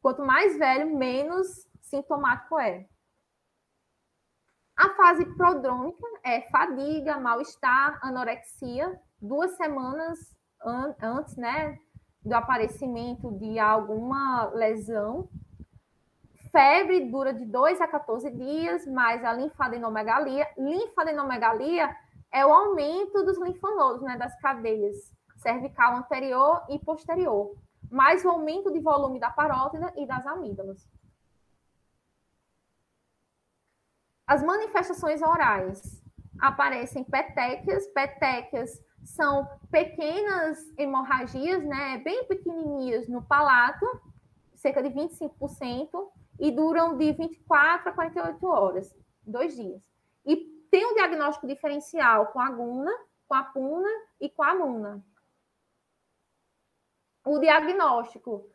quanto mais velho, menos sintomático é. A fase prodrômica é fadiga, mal-estar, anorexia, duas semanas an antes né, do aparecimento de alguma lesão. Febre dura de 2 a 14 dias, mais a linfadenomegalia. Linfadenomegalia é o aumento dos linfonodos, né, das cadeias cervical anterior e posterior, mais o aumento de volume da parótida e das amígdalas. As manifestações orais aparecem petequias. Petequias são pequenas hemorragias, né, bem pequenininhas no palato, cerca de 25%, e duram de 24 a 48 horas, dois dias. E tem um diagnóstico diferencial com a guna, com a puna e com a muna. O diagnóstico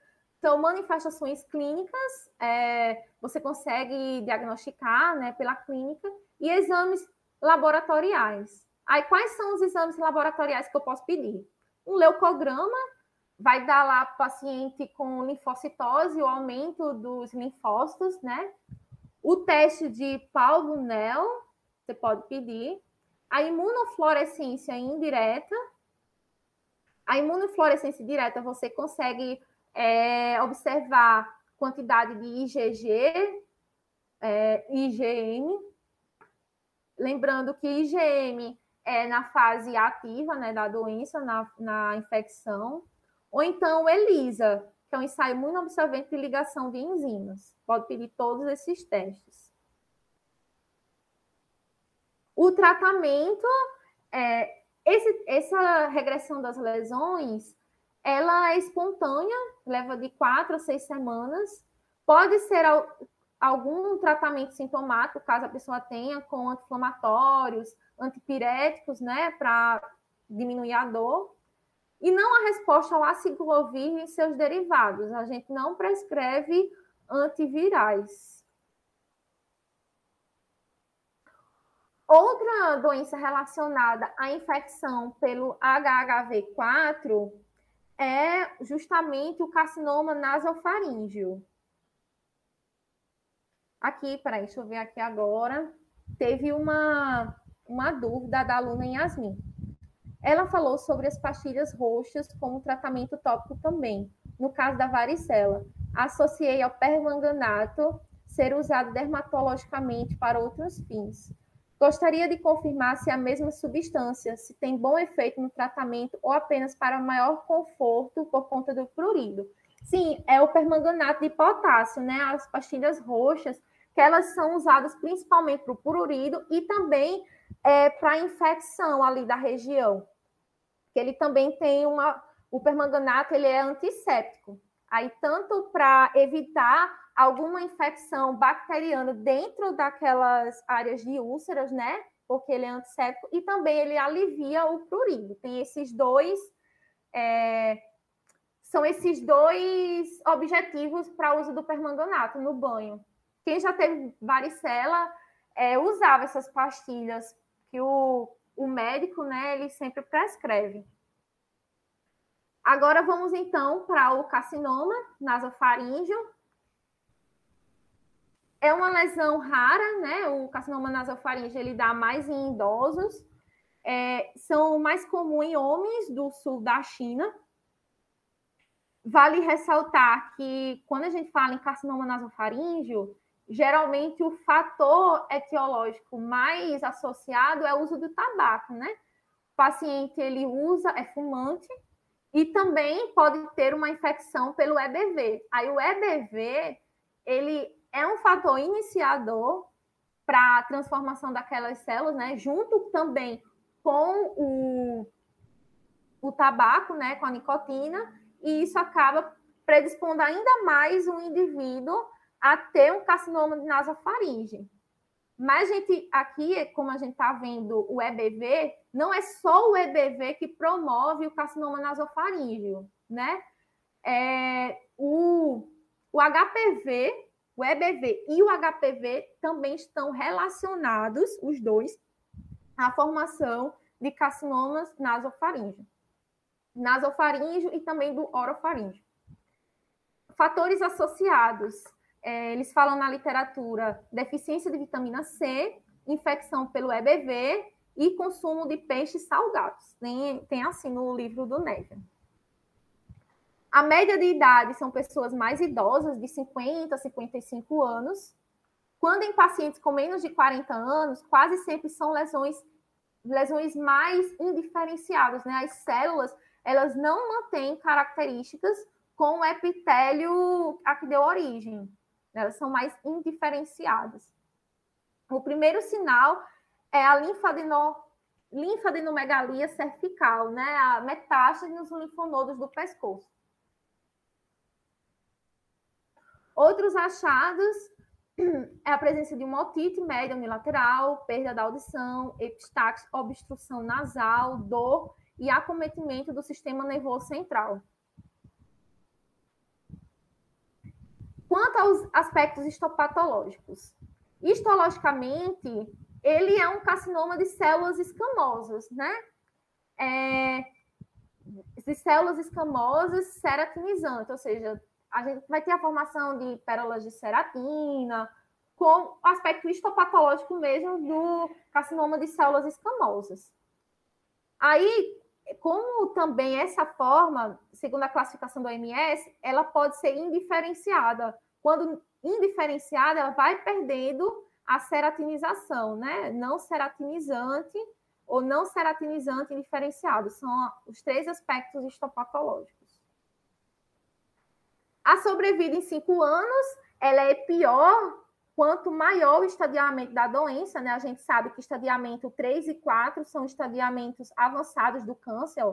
são manifestações clínicas, é, você consegue diagnosticar né, pela clínica, e exames laboratoriais. Aí, quais são os exames laboratoriais que eu posso pedir? Um leucograma, vai dar lá paciente com linfocitose, o aumento dos linfócitos, né? O teste de Paul-Bunel, você pode pedir. A imunofluorescência indireta. A imunofluorescência direta, você consegue é, observar quantidade de IgG, é, IgM. Lembrando que IgM é na fase ativa né, da doença, na, na infecção. Ou então ELISA, que é um ensaio muito absorvente de ligação de enzimas. Pode pedir todos esses testes. O tratamento, é, esse, essa regressão das lesões, ela é espontânea, leva de quatro a seis semanas. Pode ser algum tratamento sintomático, caso a pessoa tenha, com anti-inflamatórios, antipiréticos, né, para diminuir a dor. E não a resposta ao aciclovir e seus derivados. A gente não prescreve antivirais. Outra doença relacionada à infecção pelo HHV4 é justamente o carcinoma nasofaríngeo. Aqui, peraí, deixa eu ver aqui agora. Teve uma, uma dúvida da aluna Yasmin. Ela falou sobre as pastilhas roxas como tratamento tópico também. No caso da varicela, associei ao permanganato ser usado dermatologicamente para outros fins. Gostaria de confirmar se a mesma substância se tem bom efeito no tratamento ou apenas para maior conforto por conta do prurido. Sim, é o permanganato de potássio, né? As pastilhas roxas, que elas são usadas principalmente para o prurido e também é, para infecção ali da região. Que ele também tem uma. O permanganato ele é antisséptico. Aí, tanto para evitar alguma infecção bacteriana dentro daquelas áreas de úlceras, né? Porque ele é antisséptico e também ele alivia o prurido. Tem esses dois. É, são esses dois objetivos para o uso do permanganato no banho. Quem já teve varicela é, usava essas pastilhas que o, o médico, né, ele sempre prescreve. Agora vamos então para o carcinoma nasofaríngeo, é uma lesão rara, né? O carcinoma nasofaríngeo ele dá mais em idosos. É, são mais comuns em homens do sul da China. Vale ressaltar que quando a gente fala em carcinoma nasofaríngeo, geralmente o fator etiológico mais associado é o uso do tabaco, né? O paciente ele usa, é fumante, e também pode ter uma infecção pelo EBV. Aí o EBV, ele é um fator iniciador para a transformação daquelas células, né? Junto também com o, o tabaco, né? Com a nicotina, e isso acaba predispondo ainda mais o indivíduo a ter um carcinoma de nasofaringe. Mas a gente aqui, como a gente está vendo o EBV, não é só o EBV que promove o carcinoma nasofaríngeo, né? É, o, o HPV, o EBV e o HPV também estão relacionados, os dois, à formação de carcinomas nasofaríngeo. Nasofaríngeo e também do orofaríngeo. Fatores associados é, eles falam na literatura deficiência de vitamina C, infecção pelo EBV e consumo de peixes salgados. Tem, tem assim no livro do Neve. A média de idade são pessoas mais idosas, de 50 a 55 anos. Quando em pacientes com menos de 40 anos, quase sempre são lesões, lesões mais indiferenciadas, né? As células, elas não mantêm características com o epitélio a que deu origem elas são mais indiferenciadas. O primeiro sinal é a linfadeno, linfadenomegalia cervical, né? a metástase nos linfonodos do pescoço. Outros achados é a presença de uma otite média unilateral, perda da audição, epistaxe, obstrução nasal, dor e acometimento do sistema nervoso central. Quanto aos aspectos histopatológicos, histologicamente, ele é um carcinoma de células escamosas, né? É, de células escamosas ceratinizantes, ou seja, a gente vai ter a formação de pérolas de ceratina, com aspecto histopatológico mesmo do carcinoma de células escamosas. Aí, como também essa forma, segundo a classificação do OMS, ela pode ser indiferenciada. Quando indiferenciada, ela vai perdendo a ceratinização, né? Não ceratinizante ou não ceratinizante indiferenciado. São os três aspectos histopatológicos. A sobrevida em cinco anos, ela é pior Quanto maior o estadiamento da doença, né? A gente sabe que estadiamento 3 e 4 são estadiamentos avançados do câncer,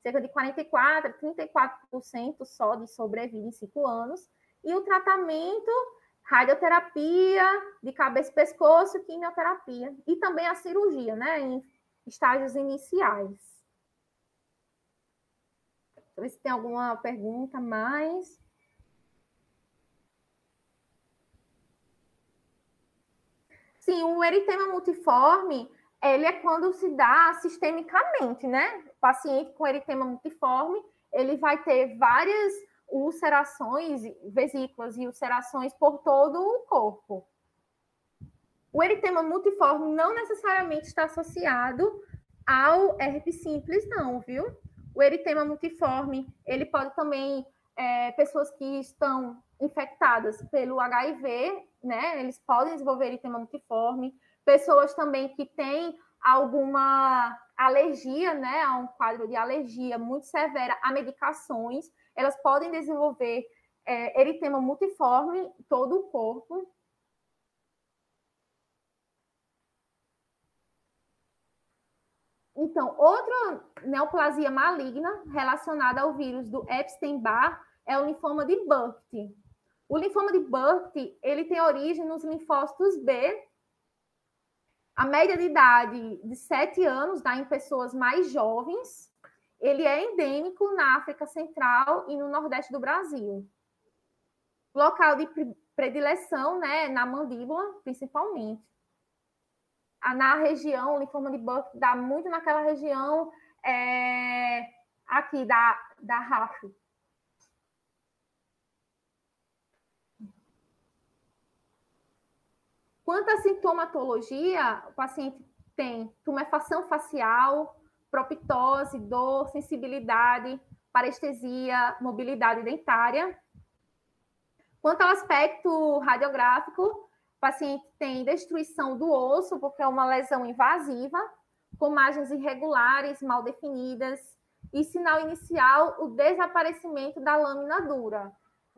cerca de 44, 34% só de sobrevida em 5 anos. E o tratamento, radioterapia de cabeça e pescoço, quimioterapia. E também a cirurgia, né? Em estágios iniciais. Deixa eu ver se tem alguma pergunta mais. Sim, o eritema multiforme, ele é quando se dá sistemicamente, né? O paciente com eritema multiforme, ele vai ter várias ulcerações, vesículas e ulcerações por todo o corpo. O eritema multiforme não necessariamente está associado ao herpes simples, não, viu? O eritema multiforme, ele pode também, é, pessoas que estão infectadas pelo HIV, né? Eles podem desenvolver eritema multiforme. Pessoas também que têm alguma alergia, né? A um quadro de alergia muito severa a medicações, elas podem desenvolver é, eritema multiforme todo o corpo. Então, outra neoplasia maligna relacionada ao vírus do Epstein-Barr é o linfoma de Burkitt. O linfoma de Burkitt, ele tem origem nos linfócitos B. A média de idade de 7 anos dá em pessoas mais jovens. Ele é endêmico na África Central e no Nordeste do Brasil. Local de predileção, né, na mandíbula, principalmente. Na região, o linfoma de Burkitt dá muito naquela região é, aqui da, da RAF, Quanto à sintomatologia, o paciente tem tumefação facial, proptose, dor, sensibilidade, parestesia, mobilidade dentária. Quanto ao aspecto radiográfico, o paciente tem destruição do osso, porque é uma lesão invasiva, com margens irregulares, mal definidas, e sinal inicial, o desaparecimento da lâmina dura,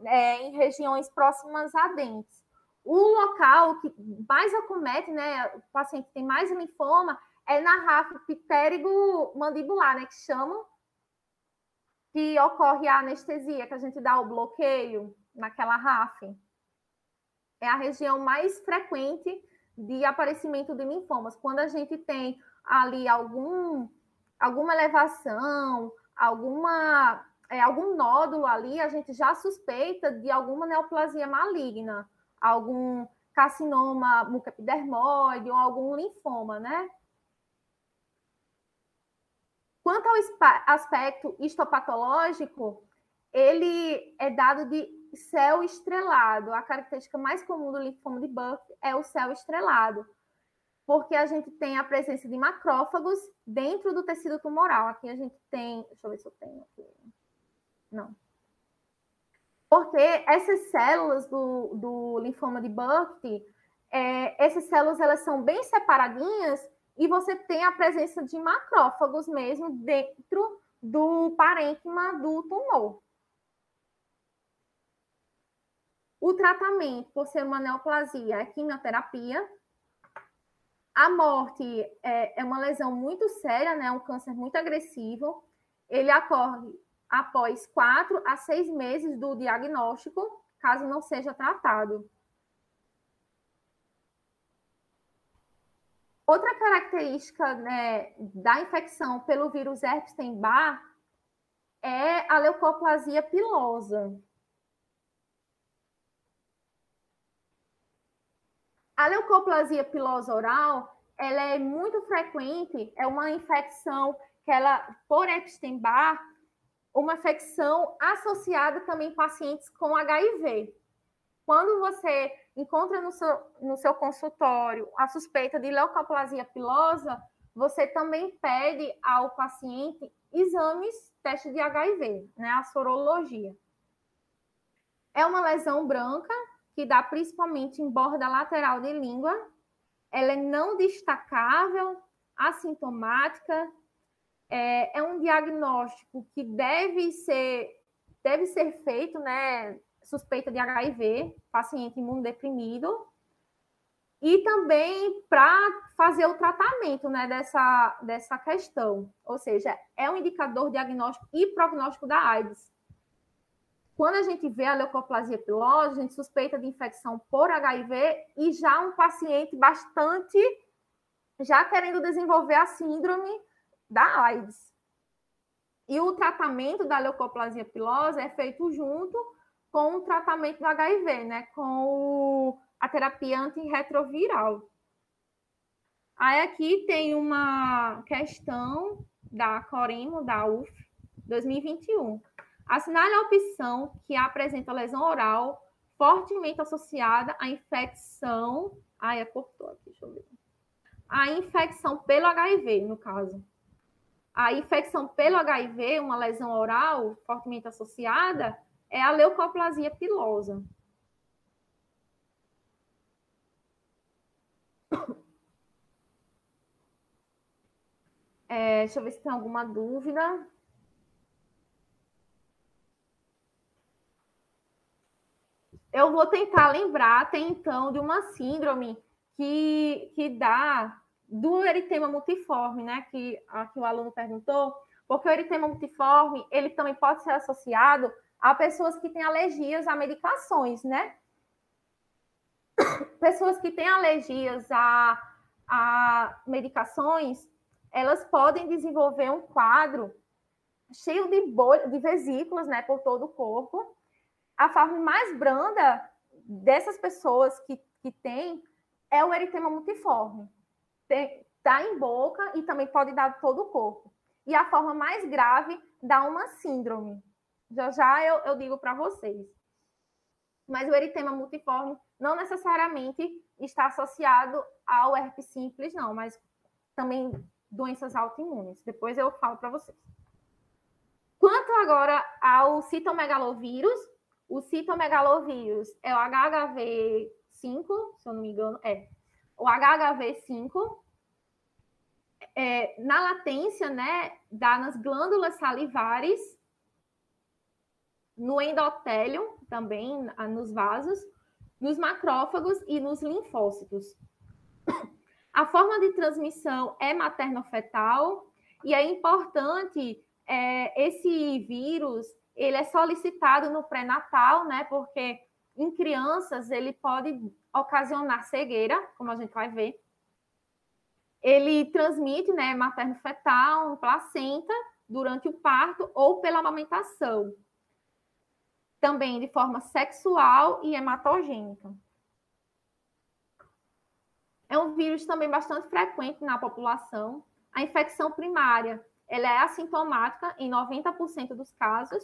é, em regiões próximas a dentes. O local que mais acomete, né, o paciente que tem mais linfoma, é na rafa pitérigo mandibular, né, que chamam, que ocorre a anestesia, que a gente dá o bloqueio naquela RAF. É a região mais frequente de aparecimento de linfomas. Quando a gente tem ali algum, alguma elevação, alguma, é, algum nódulo ali, a gente já suspeita de alguma neoplasia maligna, algum carcinoma mucoepidermoide ou algum linfoma, né? Quanto ao aspecto histopatológico, ele é dado de céu estrelado. A característica mais comum do linfoma de Burke é o céu estrelado, porque a gente tem a presença de macrófagos dentro do tecido tumoral. Aqui a gente tem, deixa eu ver se eu tenho aqui. Não. Porque essas células do, do linfoma de Burke, é, essas células elas são bem separadinhas e você tem a presença de macrófagos mesmo dentro do parênquima do tumor. O tratamento, por ser uma neoplasia, é quimioterapia. A morte é, é uma lesão muito séria, né? um câncer muito agressivo. Ele ocorre após quatro a seis meses do diagnóstico, caso não seja tratado. Outra característica né, da infecção pelo vírus Epstein-Barr é a leucoplasia pilosa. A leucoplasia pilosa oral, ela é muito frequente, é uma infecção que ela, por Epstein-Barr, uma infecção associada também em pacientes com HIV. Quando você encontra no seu, no seu consultório a suspeita de leucoplasia pilosa, você também pede ao paciente exames, teste de HIV, né, a sorologia. É uma lesão branca que dá principalmente em borda lateral de língua. Ela é não destacável, assintomática. É, é um diagnóstico que deve ser deve ser feito, né? Suspeita de HIV, paciente imunodeprimido. E também para fazer o tratamento né, dessa, dessa questão. Ou seja, é um indicador diagnóstico e prognóstico da AIDS. Quando a gente vê a leucoplasia pilosa, a gente suspeita de infecção por HIV e já um paciente bastante já querendo desenvolver a síndrome da AIDS. E o tratamento da leucoplasia pilosa é feito junto com o tratamento do HIV, né? Com a terapia antirretroviral. Aí aqui tem uma questão da Corimo, da UF, 2021. Assinale a opção que apresenta lesão oral fortemente associada à infecção. Ai, é cortou aqui, deixa eu ver. A infecção pelo HIV, no caso. A infecção pelo HIV, uma lesão oral fortemente associada, é a leucoplasia pilosa. É, deixa eu ver se tem alguma dúvida. eu vou tentar lembrar até então de uma síndrome que, que dá do eritema multiforme, né? Que, a, que o aluno perguntou, porque o eritema multiforme ele também pode ser associado a pessoas que têm alergias a medicações, né? <coughs> Pessoas que têm alergias a, a medicações, elas podem desenvolver um quadro cheio de, bolha, de vesículas, né, por todo o corpo, a forma mais branda dessas pessoas que, que tem é o eritema multiforme. Está em boca e também pode dar todo o corpo. E a forma mais grave dá uma síndrome. Já já eu, eu digo para vocês. Mas o eritema multiforme não necessariamente está associado ao herpes simples, não, mas também doenças autoimunes. Depois eu falo para vocês. Quanto agora ao citomegalovírus, o citomegalovírus é o HHV5, se eu não me engano, é. O HHV5, é, na latência, né, dá nas glândulas salivares, no endotélio, também nos vasos, nos macrófagos e nos linfócitos. A forma de transmissão é materno-fetal e é importante é, esse vírus ele é solicitado no pré-natal, né? Porque em crianças ele pode ocasionar cegueira, como a gente vai ver. Ele transmite, né, materno-fetal, placenta, durante o parto ou pela amamentação. Também de forma sexual e hematogênica. É um vírus também bastante frequente na população. A infecção primária, ela é assintomática em 90% dos casos.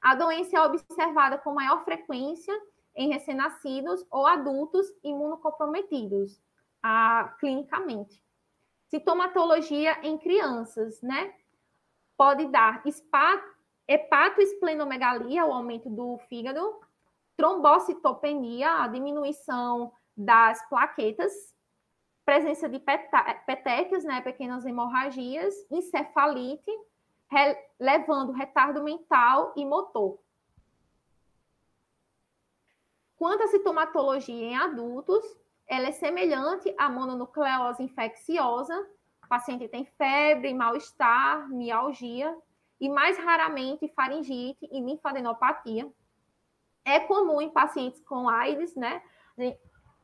A doença é observada com maior frequência em recém-nascidos ou adultos imunocomprometidos, a, clinicamente. Sintomatologia em crianças, né? Pode dar hepatoesplenomegalia, o aumento do fígado, trombocitopenia, a diminuição das plaquetas, presença de petequias, né, pequenas hemorragias, encefalite, levando retardo mental e motor. Quanto à sintomatologia em adultos, ela é semelhante à mononucleose infecciosa. O paciente tem febre, mal-estar, mialgia e mais raramente faringite e linfadenopatia. É comum em pacientes com AIDS, né?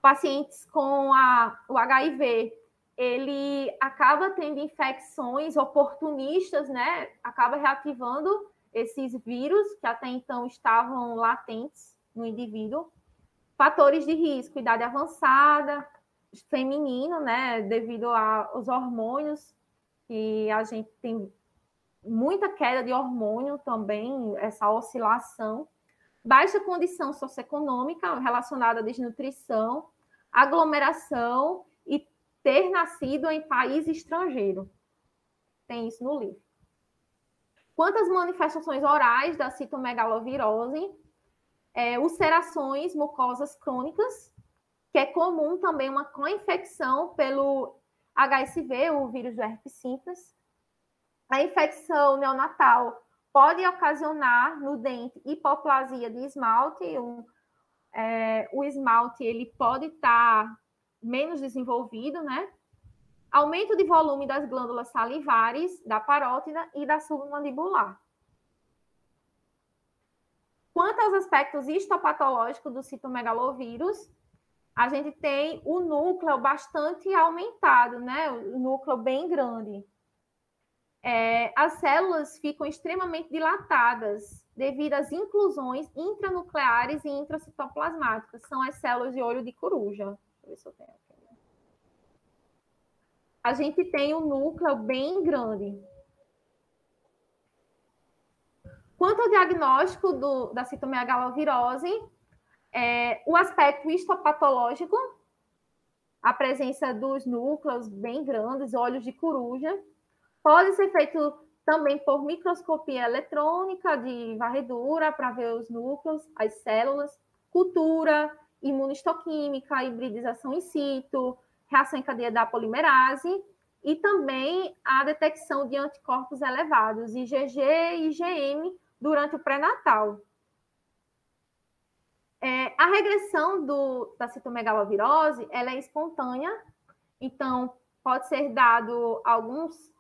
pacientes com a, o HIV, ele acaba tendo infecções oportunistas, né? Acaba reativando esses vírus que até então estavam latentes no indivíduo. Fatores de risco, idade avançada, feminino, né? Devido aos hormônios, que a gente tem muita queda de hormônio também, essa oscilação baixa condição socioeconômica relacionada à desnutrição, aglomeração e ter nascido em país estrangeiro. Tem isso no livro. Quanto às manifestações orais da citomegalovirose, é, ulcerações mucosas crônicas, que é comum também uma co-infecção pelo HSV, o vírus do herpes simples. A infecção neonatal pode ocasionar no dente hipoplasia de esmalte. É, o esmalte ele pode estar tá menos desenvolvido, né? Aumento de volume das glândulas salivares, da parótida e da submandibular. Quanto aos aspectos histopatológicos do citomegalovírus, a gente tem o núcleo bastante aumentado, né? O núcleo bem grande é, as células ficam extremamente dilatadas devido às inclusões intranucleares e intracitoplasmáticas. São as células de olho de coruja. Deixa eu ver se eu tenho aqui. A gente tem um núcleo bem grande. Quanto ao diagnóstico do, da citomegalovirose, é, o aspecto histopatológico, a presença dos núcleos bem grandes, olhos de coruja, Pode ser feito também por microscopia eletrônica de varredura para ver os núcleos, as células, cultura, imunistoquímica, hibridização in situ, reação em cadeia da polimerase e também a detecção de anticorpos elevados, IgG e IgM, durante o pré-natal. É, a regressão do, da citomegalovirose ela é espontânea, então pode ser dado alguns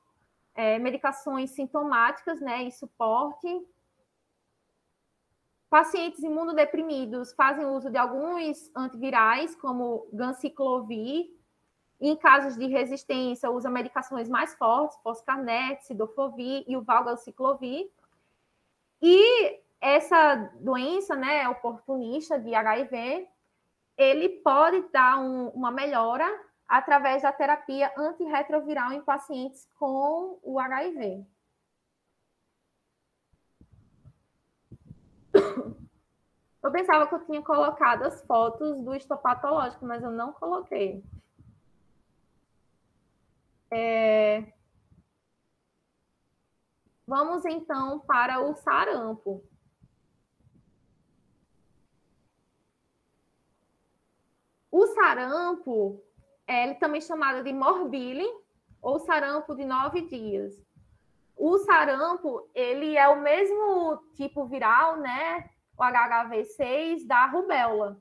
é, medicações sintomáticas, né, e suporte. Pacientes imunodeprimidos fazem uso de alguns antivirais, como ganciclovir. Em casos de resistência, usa medicações mais fortes, foscarnet, sidofovir e o valganciclovir. E essa doença, né, oportunista de HIV, ele pode dar um, uma melhora através da terapia antirretroviral em pacientes com o HIV. <coughs> Eu pensava que eu tinha colocado as fotos do histopatológico, mas eu não coloquei. É... Vamos então para o sarampo. O sarampo é, ele também chamado de morbile ou sarampo de nove dias. O sarampo, ele é o mesmo tipo viral, né? O HHV6 da rubéola.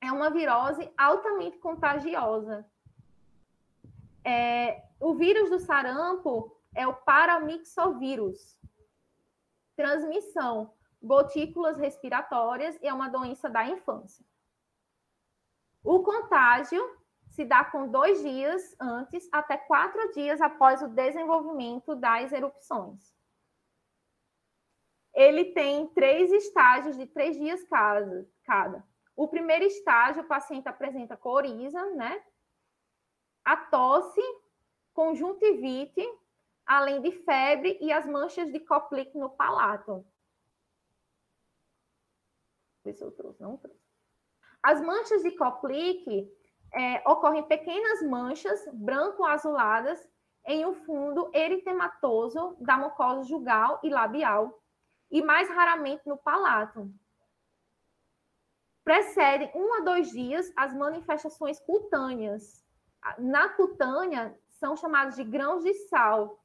É uma virose altamente contagiosa. É, o vírus do sarampo é o paramixovírus. Transmissão, gotículas respiratórias e é uma doença da infância. O contágio se dá com dois dias antes até quatro dias após o desenvolvimento das erupções. Ele tem três estágios de três dias cada. O primeiro estágio, o paciente apresenta coriza, né? A tosse, conjuntivite, além de febre e as manchas de Koplik no palato. Eu trouxe, não trouxe. As manchas de Koplik é, ocorrem pequenas manchas branco-azuladas em um fundo eritematoso da mucosa jugal e labial, e mais raramente no palato. Precedem um a dois dias as manifestações cutâneas. Na cutânea, são chamados de grãos de sal.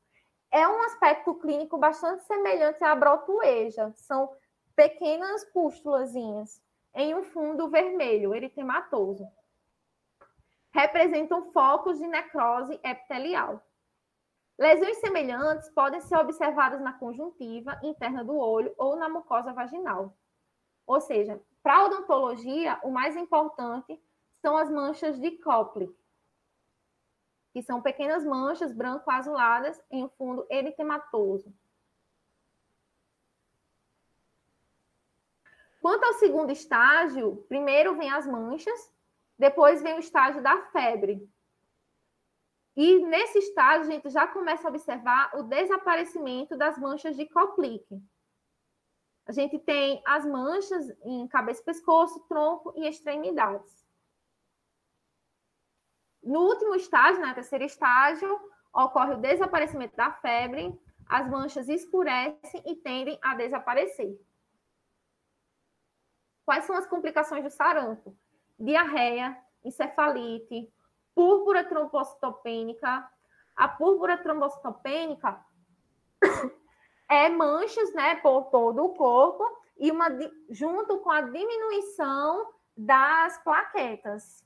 É um aspecto clínico bastante semelhante à brotueja. São pequenas pústulazinhas em um fundo vermelho, eritematoso. Representam focos de necrose epitelial. Lesões semelhantes podem ser observadas na conjuntiva interna do olho ou na mucosa vaginal. Ou seja, para a odontologia, o mais importante são as manchas de Koplik, que são pequenas manchas branco-azuladas em um fundo eritematoso. Quanto ao segundo estágio, primeiro vem as manchas, depois vem o estágio da febre. E nesse estágio, a gente já começa a observar o desaparecimento das manchas de Koplik. A gente tem as manchas em cabeça, pescoço, tronco e extremidades. No último estágio, né, terceiro estágio, ocorre o desaparecimento da febre, as manchas escurecem e tendem a desaparecer. Quais são as complicações do sarampo? Diarreia, encefalite, púrpura trombocitopênica. A púrpura trombocitopênica <coughs> é manchas, né, por todo o corpo e uma junto com a diminuição das plaquetas.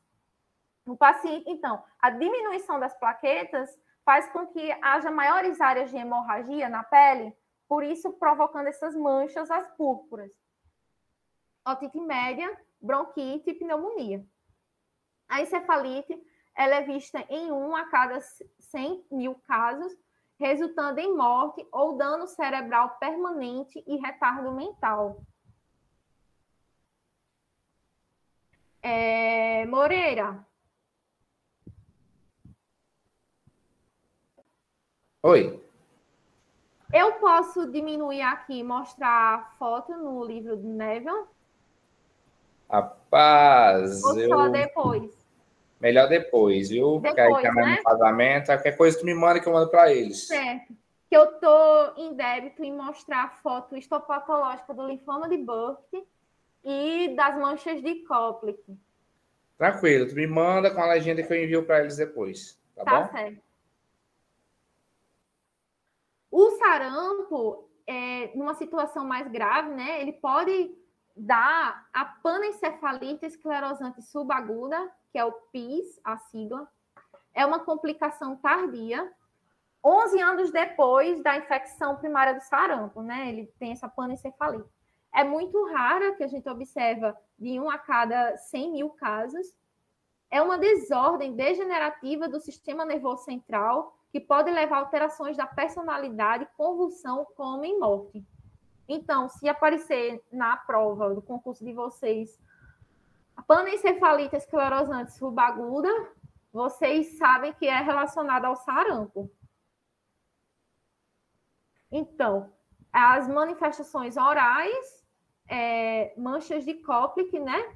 O paciente, então, a diminuição das plaquetas faz com que haja maiores áreas de hemorragia na pele, por isso provocando essas manchas, as púrpuras. Otite média, bronquite e pneumonia. A encefalite ela é vista em um a cada 100 mil casos, resultando em morte ou dano cerebral permanente e retardo mental. É, Moreira, Oi. Eu posso diminuir aqui e mostrar a foto no livro do Neville? Rapaz, Ou eu... só depois? Melhor depois, viu? Depois, Porque aí tá né? no casamento, qualquer coisa tu me manda que eu mando para eles. Certo. Que eu tô em débito em mostrar a foto histopatológica do linfoma de Burkitt e das manchas de Koplik. Tranquilo, tu me manda com a legenda que eu envio para eles depois, tá, tá bom? Tá certo. O sarampo, é, numa situação mais grave, né, ele pode dar a panencefalite esclerosante subaguda, que é o PIS, a sigla. É uma complicação tardia, 11 anos depois da infecção primária do sarampo, né? Ele tem essa panencefalite. É muito rara que a gente observa de um a cada 100 mil casos. É uma desordem degenerativa do sistema nervoso central que pode levar a alterações da personalidade, convulsão, coma e morte. Então, se aparecer na prova do concurso de vocês panencefalite esclerosante subaguda, vocês sabem que é relacionada ao sarampo. Então, as manifestações orais, é, manchas de Koplik, né?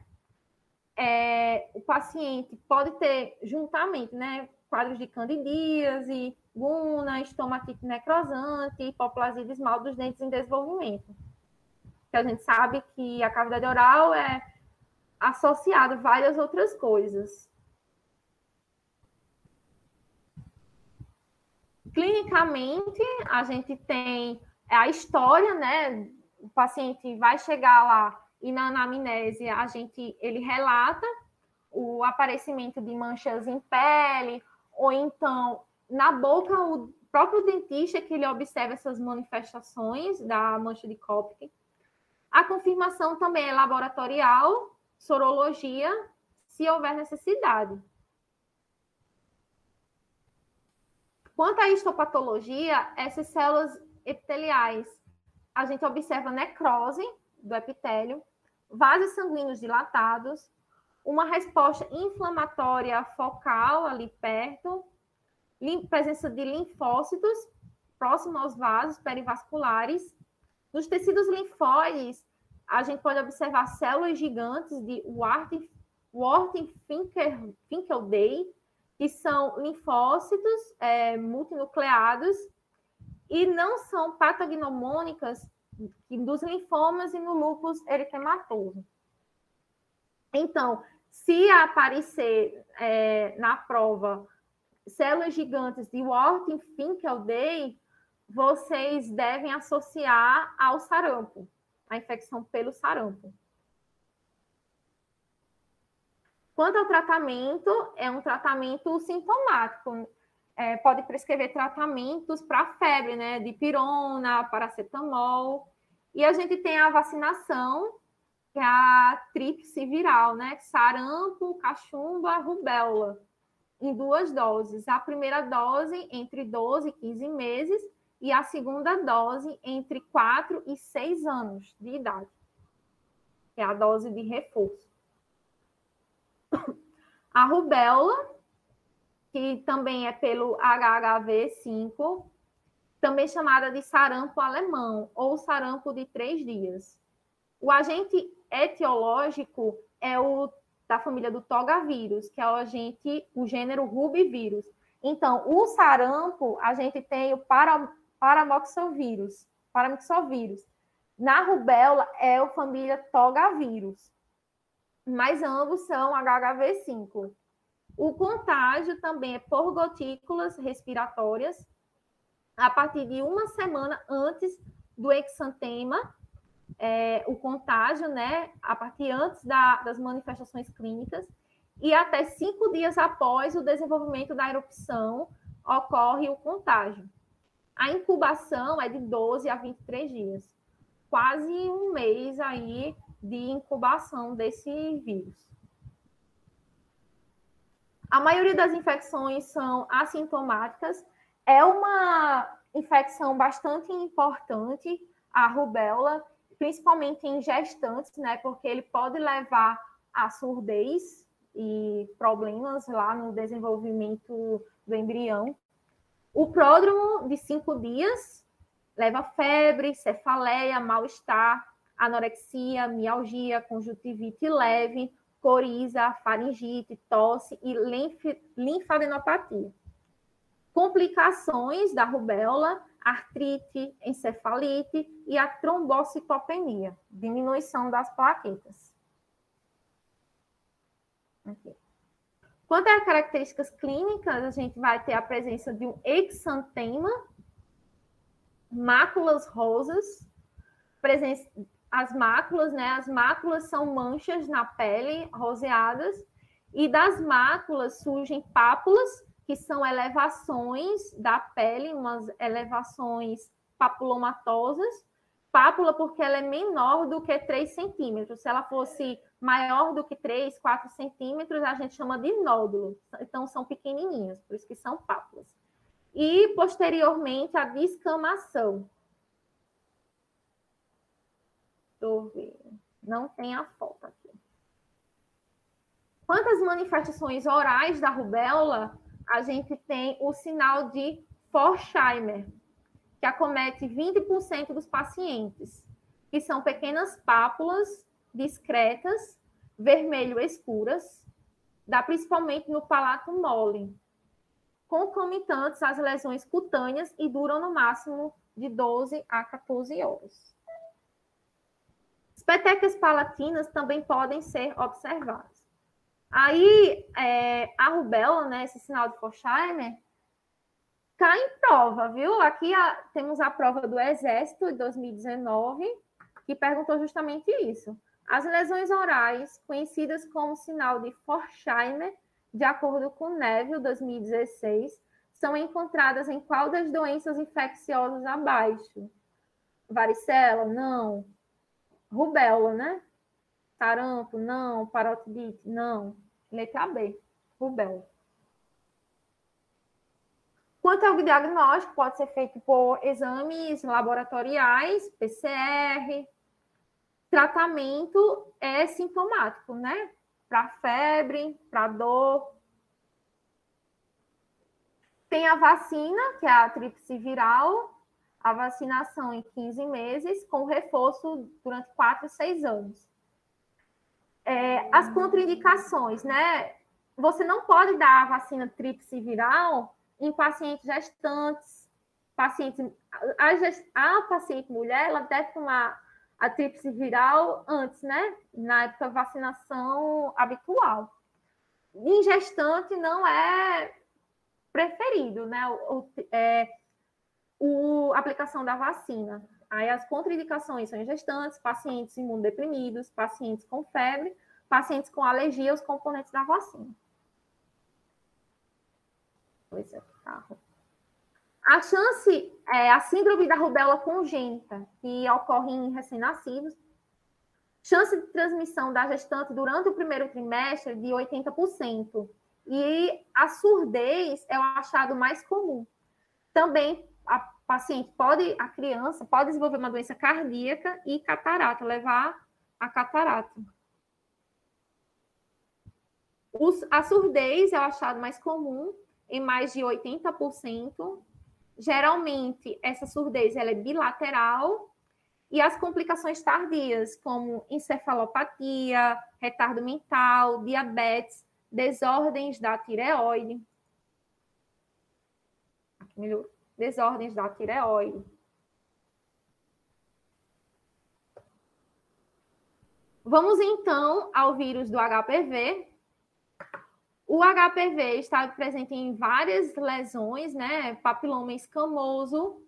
É, o paciente pode ter juntamente, né? Quadros de candidíase, guna, estomatite necrosante, hipoplasia de esmalte dos dentes em desenvolvimento. Que a gente sabe que a cavidade oral é associada a várias outras coisas. Clinicamente, a gente tem a história, né? O paciente vai chegar lá e na anamnese a gente ele relata o aparecimento de manchas em pele ou então na boca o próprio dentista que ele observa essas manifestações da mancha de Kopke. A confirmação também é laboratorial, sorologia, se houver necessidade. Quanto à histopatologia, essas células epiteliais, a gente observa necrose do epitélio, vasos sanguíneos dilatados, uma resposta inflamatória focal ali perto, presença de linfócitos próximo aos vasos perivasculares. Nos tecidos linfóides, a gente pode observar células gigantes de Warten-Finkelday, que são linfócitos é, multinucleados e não são patognomônicas dos linfomas e no lúpus eritematoso. Então, se aparecer é, na prova células gigantes de Warten-Finkelday, vocês devem associar ao sarampo, a infecção pelo sarampo. Quanto ao tratamento, é um tratamento sintomático. É, pode prescrever tratamentos para febre, né? De pirona, paracetamol. E a gente tem a vacinação, que é a tríplice viral, né? Sarampo, cachumba, rubéola, em duas doses. A primeira dose entre 12 e 15 meses e a segunda dose entre 4 e 6 anos de idade, é a dose de reforço. A rubéola, que também é pelo HHV5, também chamada de sarampo alemão ou sarampo de três dias. O agente etiológico é o da família do togavírus, que é o agente, o gênero rubivírus. Então, o sarampo, a gente tem o para, paramoxovírus. Na rubéola é a família togavírus, mas ambos são HHV5. O contágio também é por gotículas respiratórias, a partir de uma semana antes do exantema, é, o contágio, né, a partir antes da, das manifestações clínicas, e até cinco dias após o desenvolvimento da erupção ocorre o contágio. A incubação é de 12 a 23 dias, quase um mês aí de incubação desse vírus. A maioria das infecções são assintomáticas é uma infecção bastante importante, a rubéola, principalmente em gestantes, né? Porque ele pode levar a surdez e problemas lá no desenvolvimento do embrião. O pródromo de cinco dias leva febre, cefaleia, mal-estar, anorexia, mialgia, conjuntivite leve, coriza, faringite, tosse e linfadenopatia complicações da rubéola, artrite, encefalite e a trombocitopenia, diminuição das plaquetas. Quanto às características clínicas, a gente vai ter a presença de um exantema, máculas rosas, presença, as máculas, né? As máculas são manchas na pele roseadas, e das máculas surgem pápulas que são elevações da pele, umas elevações papulomatosas. Pápula porque ela é menor do que 3 centímetros. Se ela fosse maior do que 3, 4 centímetros, a gente chama de nódulo. Então, são pequenininhas, por isso que são pápulas. E, posteriormente, a descamação. Eu ver. Não tem a foto aqui. Quantas manifestações orais da rubéola a gente tem o sinal de Forsheimer, que acomete 20% dos pacientes, que são pequenas pápulas discretas, vermelho escuras, dá principalmente no palato mole, concomitantes às lesões cutâneas e duram no máximo de 12 a 14 horas. As petecas palatinas também podem ser observadas. Aí, é, a rubéola, né, esse sinal de Forchheimer, cai em prova, viu? Aqui a, temos a prova do Exército de 2019, que perguntou justamente isso. As lesões orais, conhecidas como sinal de Forchheimer, de acordo com Neville, 2016, são encontradas em qual das doenças infecciosas abaixo? Varicela? Não. Rubéola, né? Sarampo? Não. Parotidite? Não. Letra B, rubéola. Quanto ao diagnóstico, pode ser feito por exames laboratoriais, PCR. Tratamento é sintomático, né? Para febre, para dor. Tem a vacina, que é a tríplice viral, a vacinação em 15 meses, com reforço durante 4 a 6 anos. É, as contraindicações, né? Você não pode dar a vacina tríplice viral em pacientes gestantes, pacientes, a, a paciente mulher, ela deve tomar a tríplice viral antes, né? Na época da vacinação habitual. Em gestante não é preferido, né? O, é, o, a aplicação da vacina. Aí as contraindicações são gestantes, pacientes imunodeprimidos, pacientes com febre, pacientes com alergia aos componentes da vacina. Pois é. A chance, é, a síndrome da rubéola congênita, que ocorre em recém-nascidos, chance de transmissão da gestante durante o primeiro trimestre de 80%. E a surdez é o achado mais comum. Também a paciente pode, a criança pode desenvolver uma doença cardíaca e catarata, levar a catarata. Os, a surdez é o achado mais comum em mais de 80%. Geralmente, essa surdez ela é bilateral e as complicações tardias, como encefalopatia, retardo mental, diabetes, desordens da tireoide. Aqui melhor. Desordens da tireoide. Vamos então ao vírus do HPV, o HPV está presente em várias lesões, né? Papiloma escamoso,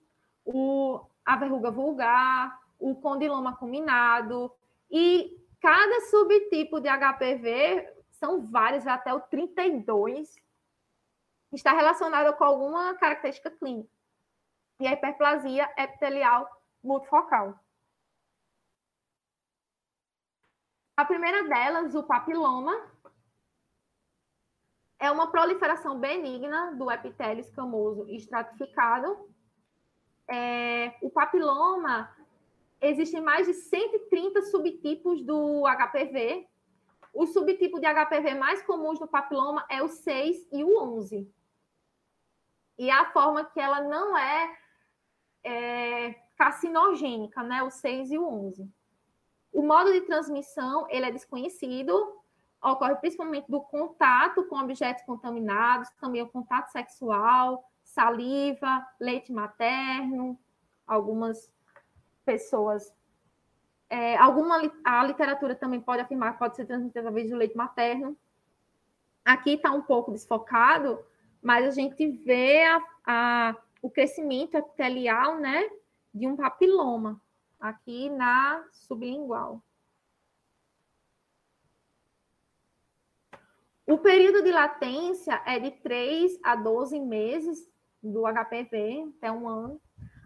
o, a verruga vulgar, o condiloma combinado, e cada subtipo de HPV, são vários, até o 32, está relacionado com alguma característica clínica. E a hiperplasia epitelial multifocal. A primeira delas, o papiloma, é uma proliferação benigna do epitélio escamoso estratificado. É, o papiloma, existem mais de 130 subtipos do HPV. O subtipo de HPV mais comuns do papiloma é o 6 e o 11. E a forma que ela não é, é carcinogênica, né? O 6 e o 11. O modo de transmissão, ele é desconhecido, ocorre principalmente do contato com objetos contaminados, também o contato sexual, saliva, leite materno, algumas pessoas. É, alguma a literatura também pode afirmar que pode ser transmitida através do leite materno. Aqui está um pouco desfocado, mas a gente vê a, a, o crescimento epitelial né, de um papiloma aqui na sublingual. O período de latência é de 3 a 12 meses do HPV, até um ano.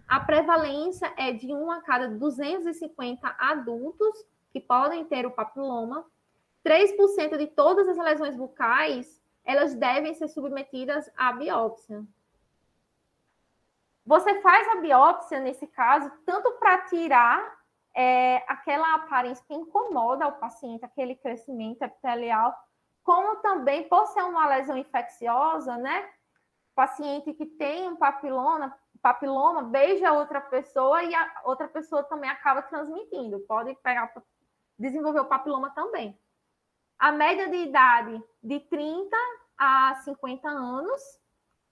A prevalência é de 1 a cada 250 adultos que podem ter o papiloma. 3% de todas as lesões bucais, elas devem ser submetidas à biópsia. Você faz a biópsia, nesse caso, tanto para tirar é, aquela aparência que incomoda o paciente, aquele crescimento epitelial, como também por ser uma lesão infecciosa, né? Paciente que tem um papiloma, papiloma beija outra pessoa e a outra pessoa também acaba transmitindo. Pode pegar, desenvolver o papiloma também. A média de idade de 30 a 50 anos,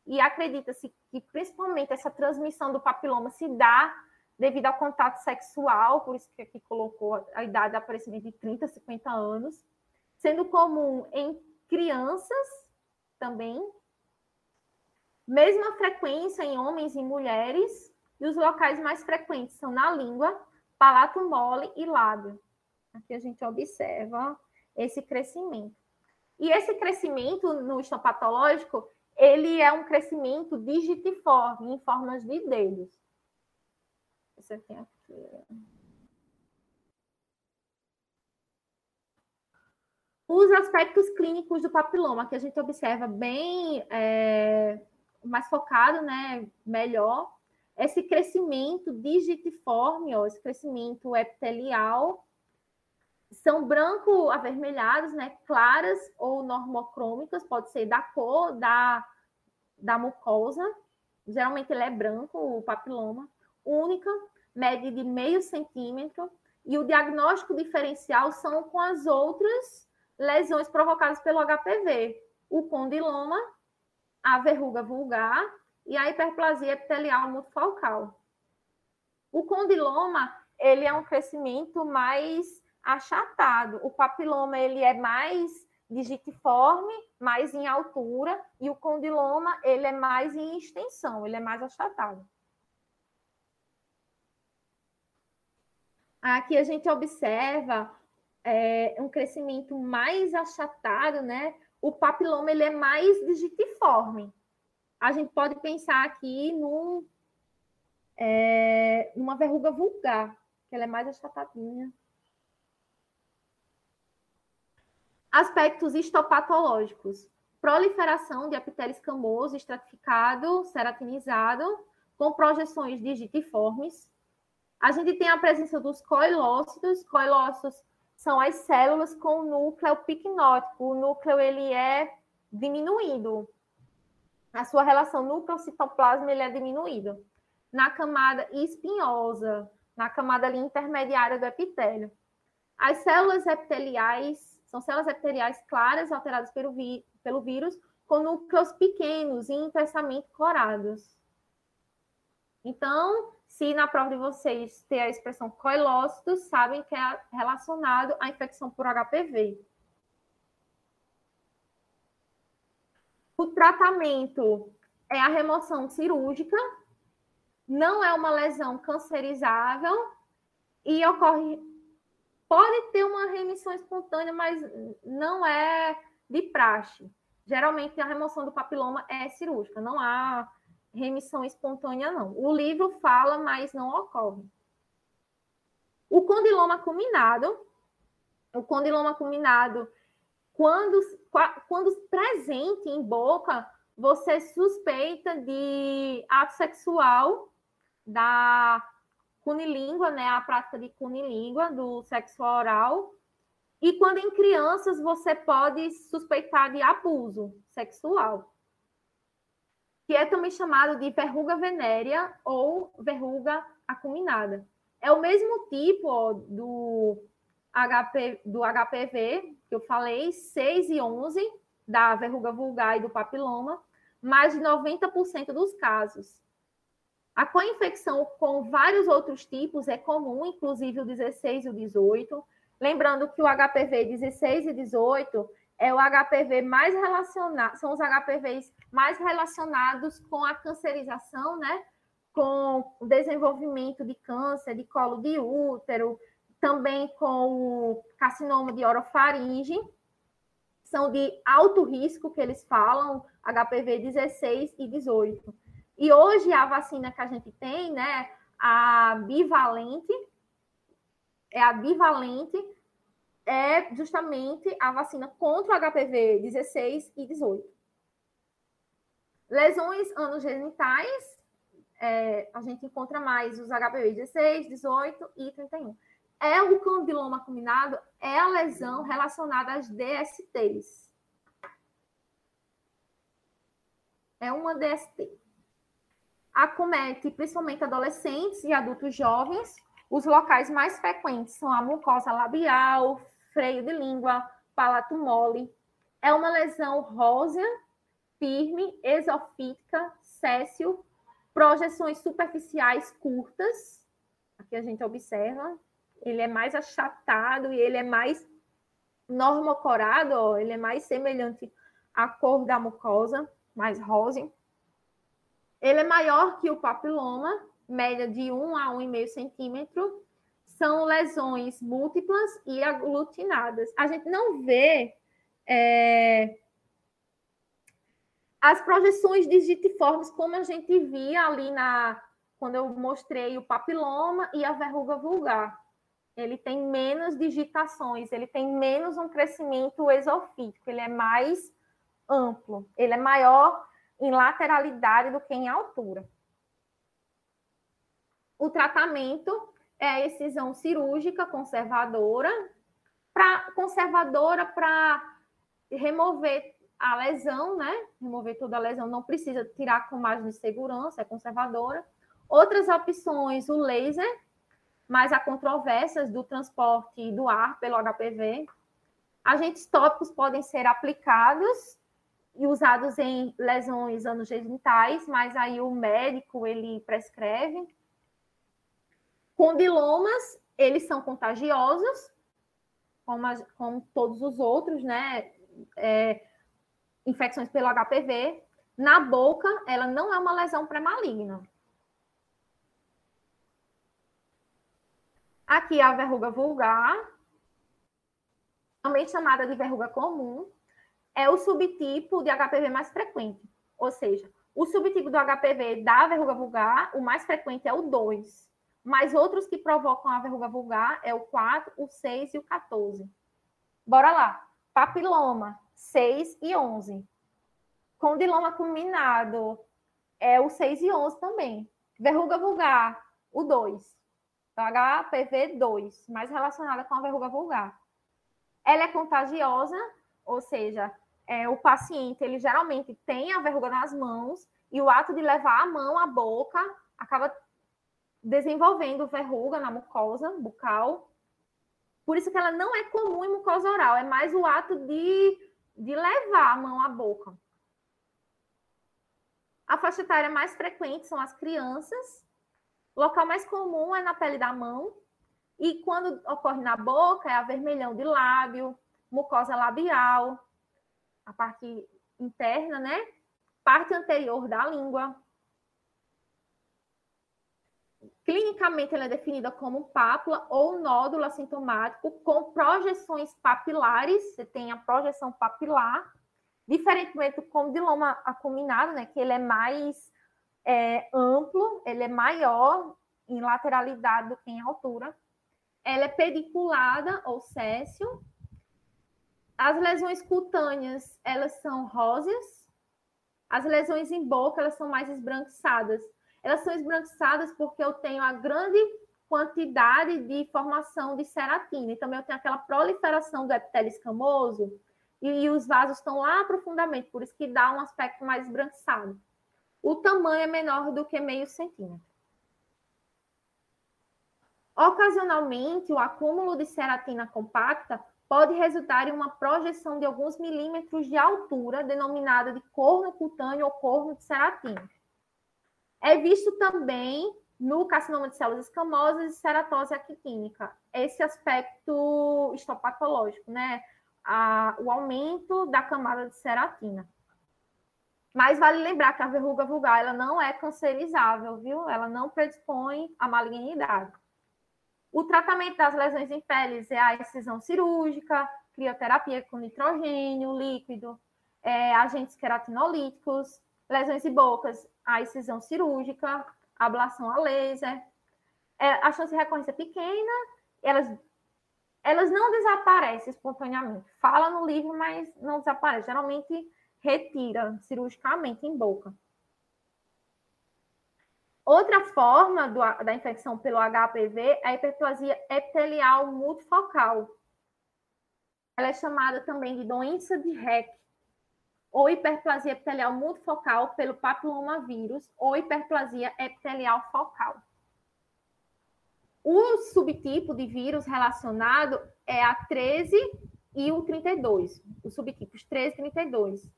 e acredita-se que principalmente essa transmissão do papiloma se dá devido ao contato sexual, por isso que aqui colocou a idade de aparecimento de 30 a 50 anos sendo comum em crianças também, mesma frequência em homens e mulheres, e os locais mais frequentes são na língua, palato mole e lábio. Aqui a gente observa esse crescimento. E esse crescimento no histopatológico, ele é um crescimento digitiforme, em formas de dedos. Você tem aqui. Os aspectos clínicos do papiloma, que a gente observa bem é, mais focado, né, melhor, esse crescimento digitiforme, ó, esse crescimento epitelial, são branco avermelhados, né, claras ou normocrômicas, pode ser da cor da, da mucosa, geralmente ele é branco, o papiloma, única, mede de meio centímetro, e o diagnóstico diferencial são com as outras lesões provocadas pelo HPV, o condiloma, a verruga vulgar e a hiperplasia epitelial multifocal. O condiloma, ele é um crescimento mais achatado. O papiloma, ele é mais digitiforme, mais em altura, e o condiloma, ele é mais em extensão, ele é mais achatado. Aqui a gente observa é, um crescimento mais achatado, né? O papiloma ele é mais digitiforme. A gente pode pensar aqui num, é, numa verruga vulgar, que ela é mais achatadinha. Aspectos histopatológicos. Proliferação de epitélio escamoso estratificado, ceratinizado, com projeções digitiformes, a gente tem a presença dos coilócitos. Coilócitos são as células com núcleo picnótico. O núcleo ele é diminuído. A sua relação núcleo-citoplasma ele é diminuído. Na camada espinhosa, na camada ali intermediária do epitélio. As células epiteliais são células epiteliais claras alteradas pelo, pelo vírus com núcleos pequenos e intensamente corados. Então, se na prova de vocês ter a expressão coilócitos, sabem que é relacionado à infecção por HPV. O tratamento é a remoção cirúrgica, não é uma lesão cancerizável e ocorre. Pode ter uma remissão espontânea, mas não é de praxe. Geralmente a remoção do papiloma é cirúrgica, não há remissão espontânea, não. O livro fala, mas não ocorre. O condiloma culminado, o condiloma culminado, quando, quando presente em boca, você suspeita de ato sexual da cunilíngua, né, a prática de cunilíngua, do sexo oral. E quando em crianças, você pode suspeitar de abuso sexual que é também chamado de verruga venérea ou verruga acuminada. É o mesmo tipo ó, do, HP, do HPV, que eu falei, 6 e 11, da verruga vulgar e do papiloma, mais de 90% dos casos. A co-infecção com vários outros tipos é comum, inclusive o 16 e o 18. Lembrando que o HPV 16 e 18 é o HPV mais relacionado, são os HPVs mais relacionados com a cancerização, né? Com o desenvolvimento de câncer de colo de útero, também com o carcinoma de orofaringe, são de alto risco que eles falam, HPV 16 e 18. E hoje a vacina que a gente tem, né, a bivalente, é a bivalente, é justamente a vacina contra o HPV 16 e 18. Lesões anogenitais, é, a gente encontra mais os HPV 16, 18 e 31. É o condiloma combinado, é a lesão relacionada às DSTs. É uma DST. Acomete principalmente adolescentes e adultos jovens. Os locais mais frequentes são a mucosa labial, freio de língua, palato mole. É uma lesão rósea, firme, exofítica, céssio, projeções superficiais curtas. Aqui a gente observa. Ele é mais achatado e ele é mais normocorado, ó, ele é mais semelhante à cor da mucosa, mais rosa. Ele é maior que o papiloma, média de 1 a 1,5 centímetro, são lesões múltiplas e aglutinadas. A gente não vê é, as projeções digitiformes como a gente via ali na quando eu mostrei o papiloma e a verruga vulgar. ele tem menos digitações, ele tem menos um crescimento esofítico, ele é mais amplo, ele é maior em lateralidade do que em altura. O tratamento é a excisão cirúrgica conservadora, para conservadora para remover a lesão, né? Remover toda a lesão, não precisa tirar com margem de segurança, é conservadora. Outras opções, o laser, mas há controvérsias do transporte do ar pelo HPV. Agentes tópicos podem ser aplicados e usados em lesões anogenitais, mas aí o médico ele prescreve. Condilomas, eles são contagiosos, como, como todos os outros, né? É, infecções pelo HPV. Na boca, ela não é uma lesão pré-maligna. Aqui a verruga vulgar, também chamada de verruga comum, é o subtipo de HPV mais frequente. Ou seja, o subtipo do HPV da verruga vulgar, o mais frequente é o 2. Mas outros que provocam a verruga vulgar é o 4, o 6 e o 14. Bora lá. Papiloma, 6 e 11. Condiloma culminado é o 6 e 11 também. Verruga vulgar, o 2. Então, HPV 2, mais relacionada com a verruga vulgar. Ela é contagiosa, ou seja, é, o paciente ele geralmente tem a verruga nas mãos e o ato de levar a mão à boca acaba desenvolvendo verruga na mucosa bucal. Por isso que ela não é comum em mucosa oral, é mais o ato de, de levar a mão à boca. A faixa etária mais frequente são as crianças. O local mais comum é na pele da mão. E quando ocorre na boca, é avermelhão de lábio, mucosa labial, a parte interna, né? Parte anterior da língua. Clinicamente, ela é definida como pápula ou nódulo assintomático com projeções papilares. Você tem a projeção papilar, diferentemente do condiloma acuminado, né? Que ele é mais é, amplo, ele é maior em lateralidade do que em altura. Ela é pediculada ou céssio, as lesões cutâneas, elas são róseas. As lesões em boca, elas são mais esbranquiçadas. Elas são esbranquiçadas porque eu tenho a grande quantidade de formação de ceratina. E também eu tenho aquela proliferação do epitélio escamoso e, e os vasos estão lá profundamente, por isso que dá um aspecto mais esbranquiçado. O tamanho é menor do que meio centímetro. Ocasionalmente, o acúmulo de ceratina compacta pode resultar em uma projeção de alguns milímetros de altura, denominada de corno cutâneo ou corno de ceratina. É visto também no carcinoma de células escamosas e ceratose actínica, esse aspecto histopatológico, né? A, o aumento da camada de ceratina. Mas vale lembrar que a verruga vulgar ela não é cancerizável, viu? Ela não predispõe à malignidade. O tratamento das lesões em peles é a excisão cirúrgica, crioterapia com nitrogênio líquido, é, agentes queratinolíticos, lesões em bocas, a excisão cirúrgica, ablação a laser. É, a chance de recorrência é pequena, elas, elas não desaparecem espontaneamente. Fala no livro, mas não desaparece. Geralmente retira cirurgicamente em boca. Outra forma do, da infecção pelo HPV é a hiperplasia epitelial multifocal. Ela é chamada também de doença de Heck, ou hiperplasia epitelial multifocal pelo papilomavírus, ou hiperplasia epitelial focal. O subtipo de vírus relacionado é a 13 e o 32, os subtipos 13 e 32.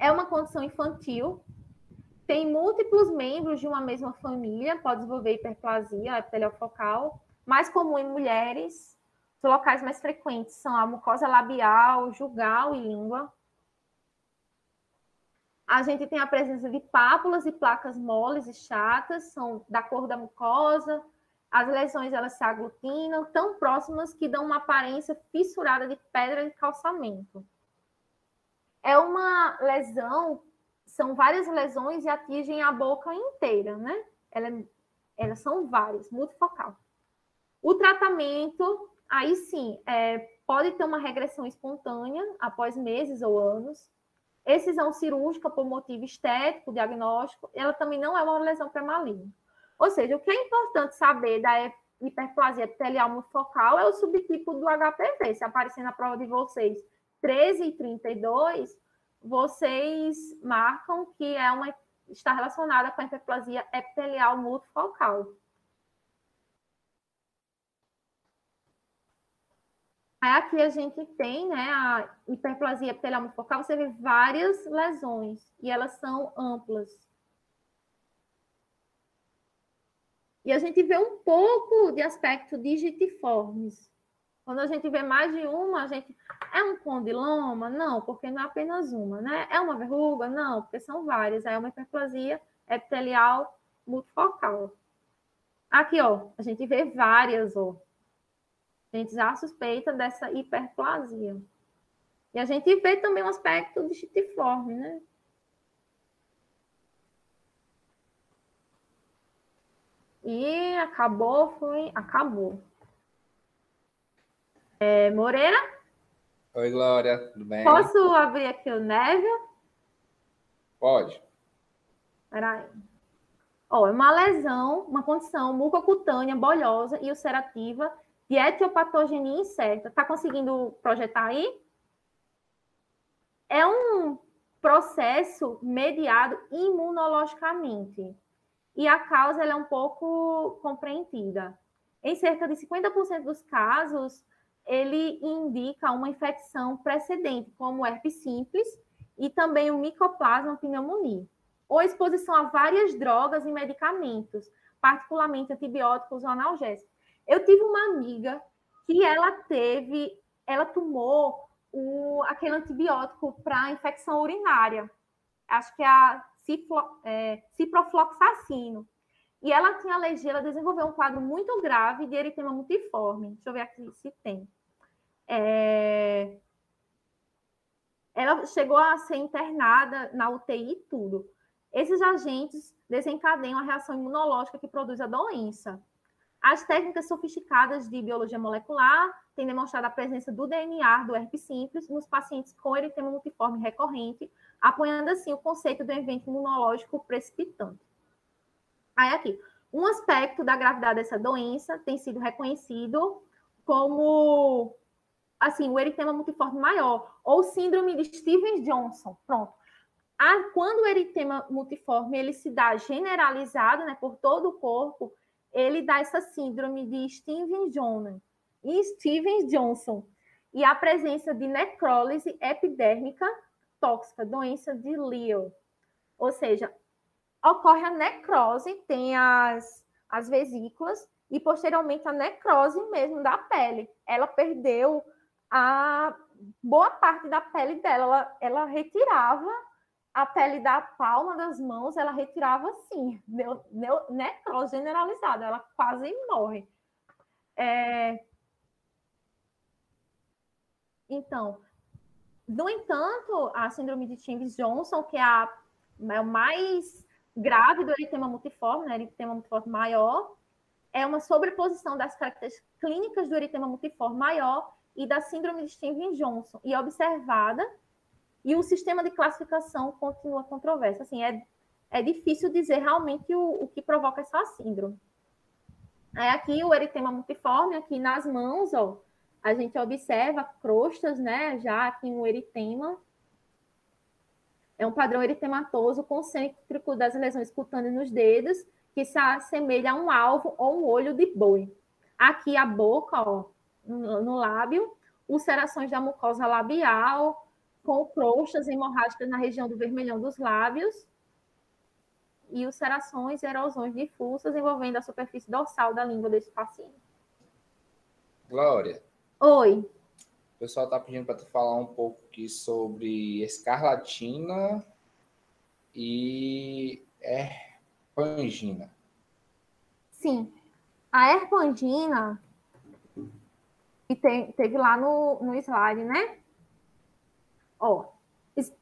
É uma condição infantil tem múltiplos membros de uma mesma família, pode desenvolver hiperplasia epiteliofocal, mais comum em mulheres. Os locais mais frequentes são a mucosa labial, jugal e língua. A gente tem a presença de pápulas e placas moles e chatas, são da cor da mucosa. As lesões elas se aglutinam, tão próximas que dão uma aparência fissurada de pedra de calçamento. É uma lesão são várias lesões e atingem a boca inteira, né? Ela, elas são várias, multifocal. O tratamento, aí sim, é, pode ter uma regressão espontânea após meses ou anos. Excisão cirúrgica por motivo estético, diagnóstico, ela também não é uma lesão pré-maligna. Ou seja, o que é importante saber da hiperplasia epitelial multifocal é o subtipo do HPV. Se aparecer na prova de vocês 13 e 32, vocês marcam que é uma, está relacionada com a hiperplasia epitelial multifocal. Aí aqui a gente tem né, a hiperplasia epitelial multifocal, você vê várias lesões, e elas são amplas. E a gente vê um pouco de aspecto digitiformes. Quando a gente vê mais de uma, a gente. É um condiloma? Não, porque não é apenas uma, né? É uma verruga? Não, porque são várias. É uma hiperplasia epitelial multifocal. Aqui, ó, a gente vê várias, ó. A gente já suspeita dessa hiperplasia. E a gente vê também um aspecto digitiforme, né? E acabou, foi, acabou. É, Moreira? Oi, Glória, tudo bem? Posso abrir aqui o Neville? Pode. Peraí. Ó, é uma lesão, uma condição mucocutânea, bolhosa e ulcerativa de etiopatogenia incerta. Está conseguindo projetar aí? É um processo mediado imunologicamente e a causa é um pouco compreendida. Em cerca de 50% dos casos, ele indica uma infecção precedente, como herpes simples e também o micoplasma pneumonia, ou exposição a várias drogas e medicamentos, particularmente antibióticos ou analgésicos. Eu tive uma amiga que ela teve, ela tomou o, aquele antibiótico para infecção urinária, acho que é a é, ciprofloxacino. E ela tinha alergia, ela desenvolveu um quadro muito grave de eritema multiforme. Deixa eu ver aqui se tem. É... Ela chegou a ser internada na UTI e tudo. Esses agentes desencadeiam a reação imunológica que produz a doença. As técnicas sofisticadas de biologia molecular têm demonstrado a presença do DNA do herpes simples nos pacientes com eritema multiforme recorrente, apoiando assim o conceito do evento imunológico precipitante. Aí aqui, um aspecto da gravidade dessa doença tem sido reconhecido como assim, o eritema multiforme maior ou síndrome de Stevens-Johnson. Pronto. Ah, quando o eritema multiforme ele se dá generalizado, né, por todo o corpo, ele dá essa síndrome de Stevens-Johnson. E Stevens-Johnson. E a presença de necrólise epidérmica tóxica, doença de Leo. Ou seja, ocorre a necrose, tem as, as vesículas, e posteriormente a necrose mesmo da pele. Ela perdeu a boa parte da pele dela, ela, ela retirava a pele da palma das mãos, ela retirava assim, necrose generalizada, ela quase morre. É... Então, no entanto, a síndrome de Stevens-Johnson, que é a, é o mais grave do eritema multiforme, né, eritema multiforme maior, é uma sobreposição das características clínicas do eritema multiforme maior e da síndrome de Stevens-Johnson, e observada, e o sistema de classificação continua controverso. Assim, é, é difícil dizer realmente o, o que provoca essa síndrome. É aqui o eritema multiforme, aqui nas mãos, ó, a gente observa crostas, né, já aqui no eritema. É um padrão eritematoso concêntrico das lesões cutâneas nos dedos, que se assemelha a um alvo ou um olho de boi. Aqui a boca, ó, no, no lábio, ulcerações da mucosa labial, com crostas hemorrágicas na região do vermelhão dos lábios, e ulcerações e erosões difusas envolvendo a superfície dorsal da língua desse paciente. Glória, Oi. Pessoal está pedindo para tu falar um pouco aqui sobre escarlatina e erpangina. Sim. A erpangina, que tem, teve lá no, no slide, né? Ó,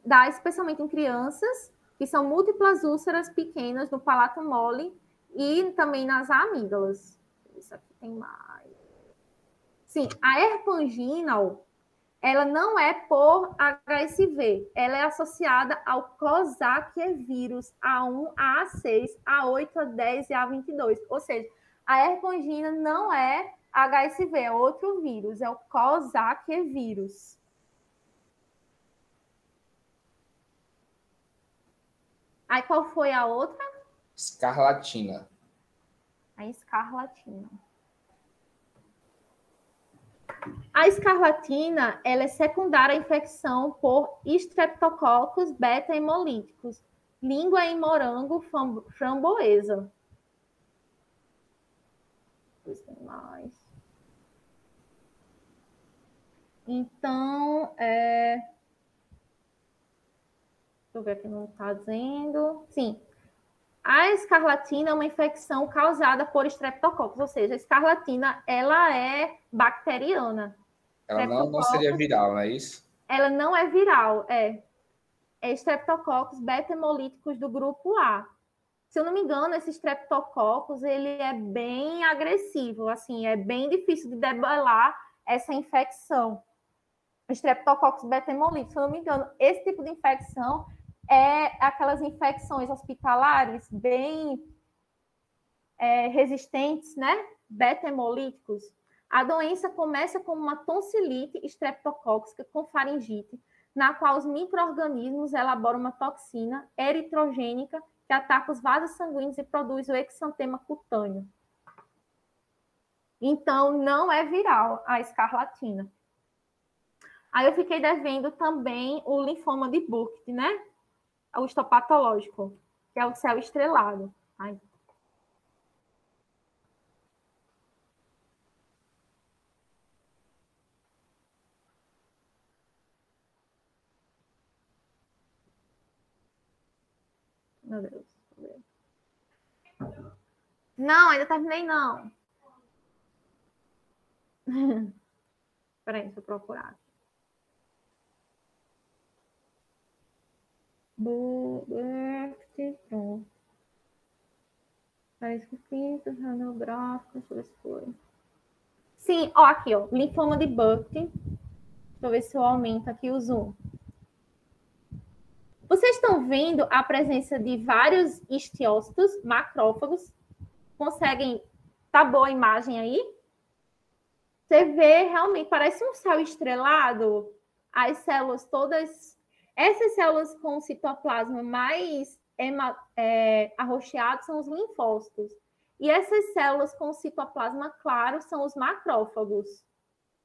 dá especialmente em crianças, que são múltiplas úlceras pequenas no palato mole e também nas amígdalas. Isso aqui tem mais. Sim, a herpangina, ela não é por HSV, ela é associada ao Coxsackie vírus A1, A6, A8, A10 e A22. Ou seja, a herpangina não é HSV, é outro vírus, é o Coxsackie vírus. Aí qual foi a outra? Escarlatina. A escarlatina. A escarlatina ela é secundária à infecção por estreptococcus beta-hemolíticos, língua em morango framboesa. Então, é... deixa eu ver aqui não está dizendo. Sim, a escarlatina é uma infecção causada por estreptococcus, ou seja, a escarlatina ela é bacteriana. Ela não, não seria viral, não é isso? Ela não é viral, é. É estreptococcus beta-hemolíticos do grupo A. Se eu não me engano, esse estreptococcus ele é bem agressivo, assim, é bem difícil de debelar essa infecção. Estreptococcus beta-hemolíticos, se eu não me engano, esse tipo de infecção é aquelas infecções hospitalares bem é, resistentes, né? Beta-hemolíticos. A doença começa como uma tonsilite estreptocóxica com faringite, na qual os micro-organismos elaboram uma toxina eritrogênica que ataca os vasos sanguíneos e produz o exantema cutâneo. Então, não é viral a escarlatina. Aí eu fiquei devendo também o linfoma de Burkitt, né? O histopatológico, que é o céu estrelado. Ai. Meu Deus. Não, ainda terminei não. <laughs> Peraí, deixa eu procurar. Parece que pinto, radiográfico, deixa eu ver se foi. Sim, ó, aqui, ó, linfoma de Burkitt. Deixa eu ver se eu aumento aqui o zoom. Vocês estão vendo a presença de vários histiócitos, macrófagos. Conseguem. Tá boa a imagem aí? Você vê realmente, parece um céu estrelado. As células todas essas células com citoplasma mais é, arroxeado são os linfócitos. E essas células com citoplasma claro são os macrófagos.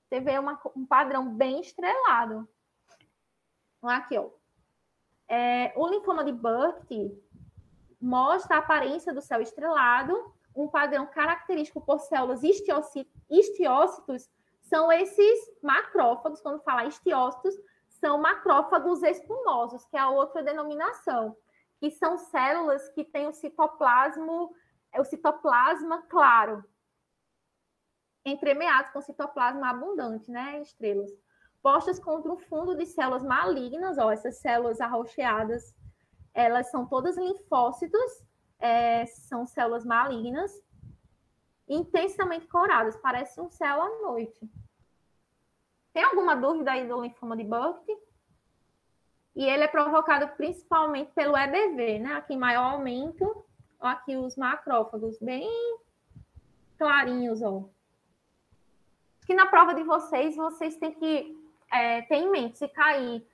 Você vê uma, um padrão bem estrelado. Aqui, ó. É, o linfoma de Burkitt mostra a aparência do céu estrelado, um padrão característico por células histiócitos são esses macrófagos, quando fala histiócitos, são macrófagos espumosos, que é a outra denominação, que são células que têm o citoplasma, o citoplasma claro, entremeados com citoplasma abundante, né, estrelas, postas contra um fundo de células malignas, ó, essas células arroxeadas, elas são todas linfócitos, é, são células malignas, intensamente coradas, parece um céu à noite. Tem alguma dúvida aí do linfoma de Burkitt? E ele é provocado principalmente pelo EBV, né? Aqui em maior aumento, aqui os macrófagos bem clarinhos, ó. Que na prova de vocês, vocês têm que é, ter em mente se cair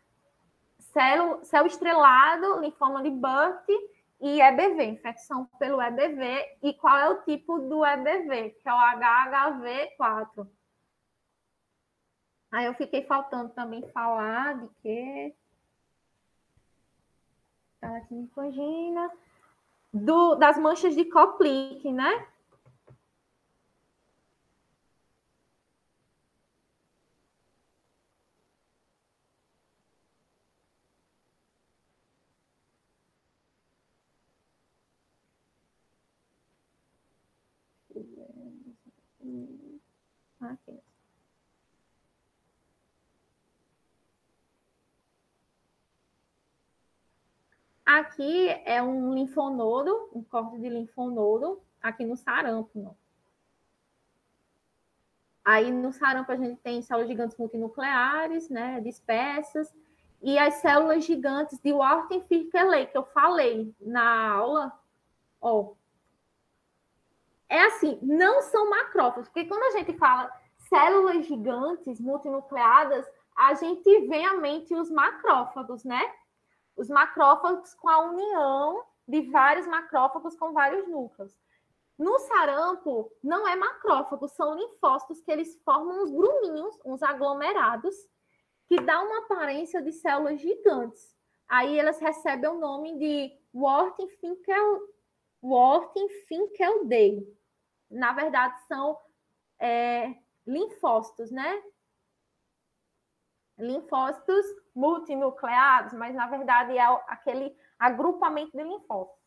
céu, céu estrelado, linfoma de Burkitt e EBV, infecção pelo EBV. E qual é o tipo do EBV? Que é o HHV4. Aí eu fiquei faltando também falar de que Caratinifogina, do das manchas de Koplik, né? Aqui. Aqui é um linfonodo, um corte de linfonodo, aqui no sarampo. Aí no sarampo a gente tem células gigantes multinucleares, né, dispersas, e as células gigantes de Warten-Firkeley, que eu falei na aula, ó, é assim, não são macrófagos, porque quando a gente fala células gigantes multinucleadas, a gente vê à mente os macrófagos, né? Os macrófagos com a união de vários macrófagos com vários núcleos. No sarampo, não é macrófago, são linfócitos que eles formam uns gruminhos, uns aglomerados, que dá uma aparência de células gigantes. Aí elas recebem o nome de Worten-Finkel, Worten-Finkelday. Na verdade, são é, linfócitos, né? Linfócitos multinucleados, mas na verdade é aquele agrupamento de linfócitos.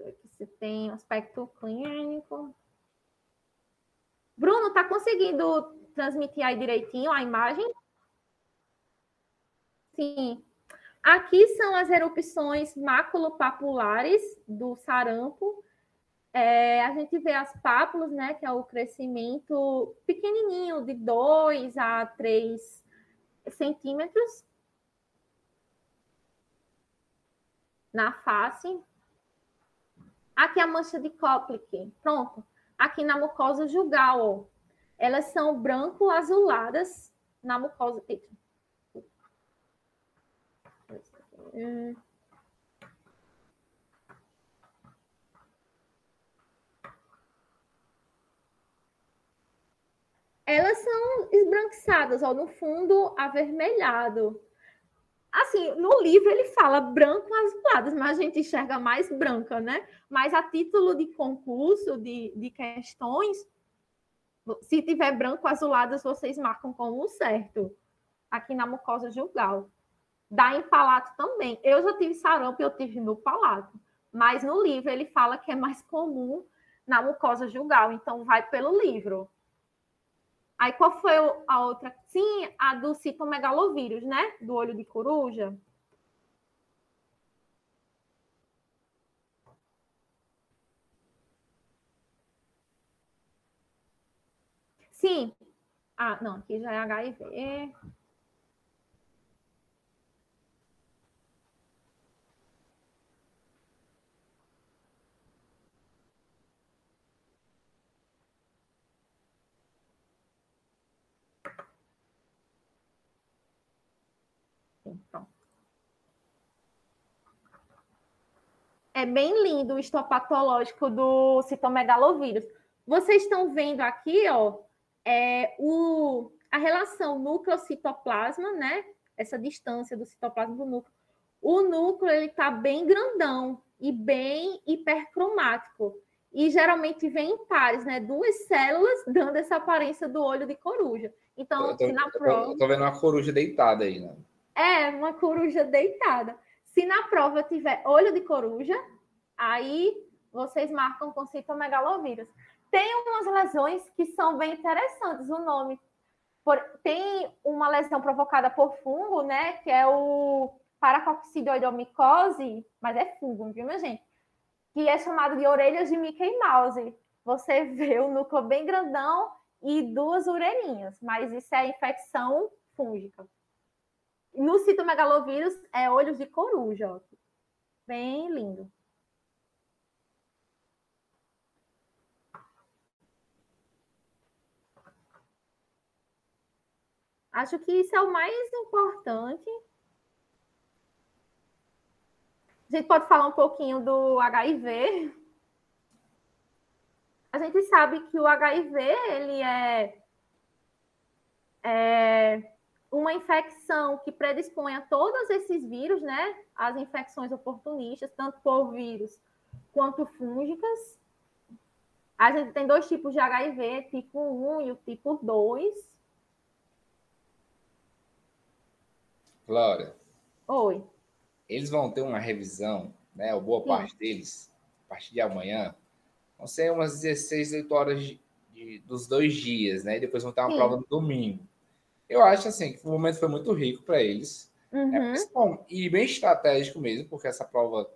Aqui você tem aspecto clínico. Bruno, tá conseguindo transmitir aí direitinho a imagem? Sim. Aqui são as erupções maculopapulares do sarampo. É, a gente vê as pápulas, né, que é o crescimento pequenininho, de 2 a 3 centímetros na face. Aqui a mancha de Koplik, pronto. Aqui na mucosa jugal, ó. elas são branco-azuladas na mucosa. Eita. Elas são esbranquiçadas, ó, no fundo avermelhado. Assim, no livro ele fala branco azuladas, mas a gente enxerga mais branca, né? Mas a título de concurso, de, de questões, se tiver branco azuladas, vocês marcam como certo. Aqui na mucosa jugal. Dá em palato também. Eu já tive sarampo eu tive no palato. Mas no livro ele fala que é mais comum na mucosa jugal. Então vai pelo livro. Aí qual foi a outra? Sim, a do citomegalovírus, né? Do olho de coruja. Sim. Ah, não, aqui já é HIV. É bem lindo o histopatológico do citomegalovírus. Vocês estão vendo aqui, ó, é, o, a relação núcleo-citoplasma, né? Essa distância do citoplasma do núcleo. O núcleo ele está bem grandão e bem hipercromático. E geralmente vem em pares, né? Duas células dando essa aparência do olho de coruja. Então, eu tô, na prova. Eu tô vendo uma coruja deitada aí, né? É, uma coruja deitada. Se na prova tiver olho de coruja, aí vocês marcam com citomegalovírus. Tem umas lesões que são bem interessantes. O nome por, tem uma lesão provocada por fungo, né? Que é o paracoccidioidomicose, mas é fungo, viu, minha gente? Que é chamado de orelhas de Mickey Mouse. Você vê o núcleo bem grandão e duas orelhinhas, mas isso é infecção fúngica. No citomegalovírus é olhos de coruja, bem lindo. Acho que isso é o mais importante. A gente pode falar um pouquinho do HIV. A gente sabe que o HIV ele é, é uma infecção que predispõe a todos esses vírus, né? As infecções oportunistas, tanto por vírus quanto fúngicas. A gente tem dois tipos de HIV, tipo 1 e o tipo 2. Glória. Oi. Eles vão ter uma revisão, né? Ou boa Sim. parte deles, a partir de amanhã. Vão ser umas 16, 8 horas de, de, dos dois dias, né? E depois vão ter uma Sim. prova no domingo. Eu acho assim que o momento foi muito rico para eles. Uhum. É, bom, e bem estratégico mesmo, porque essa prova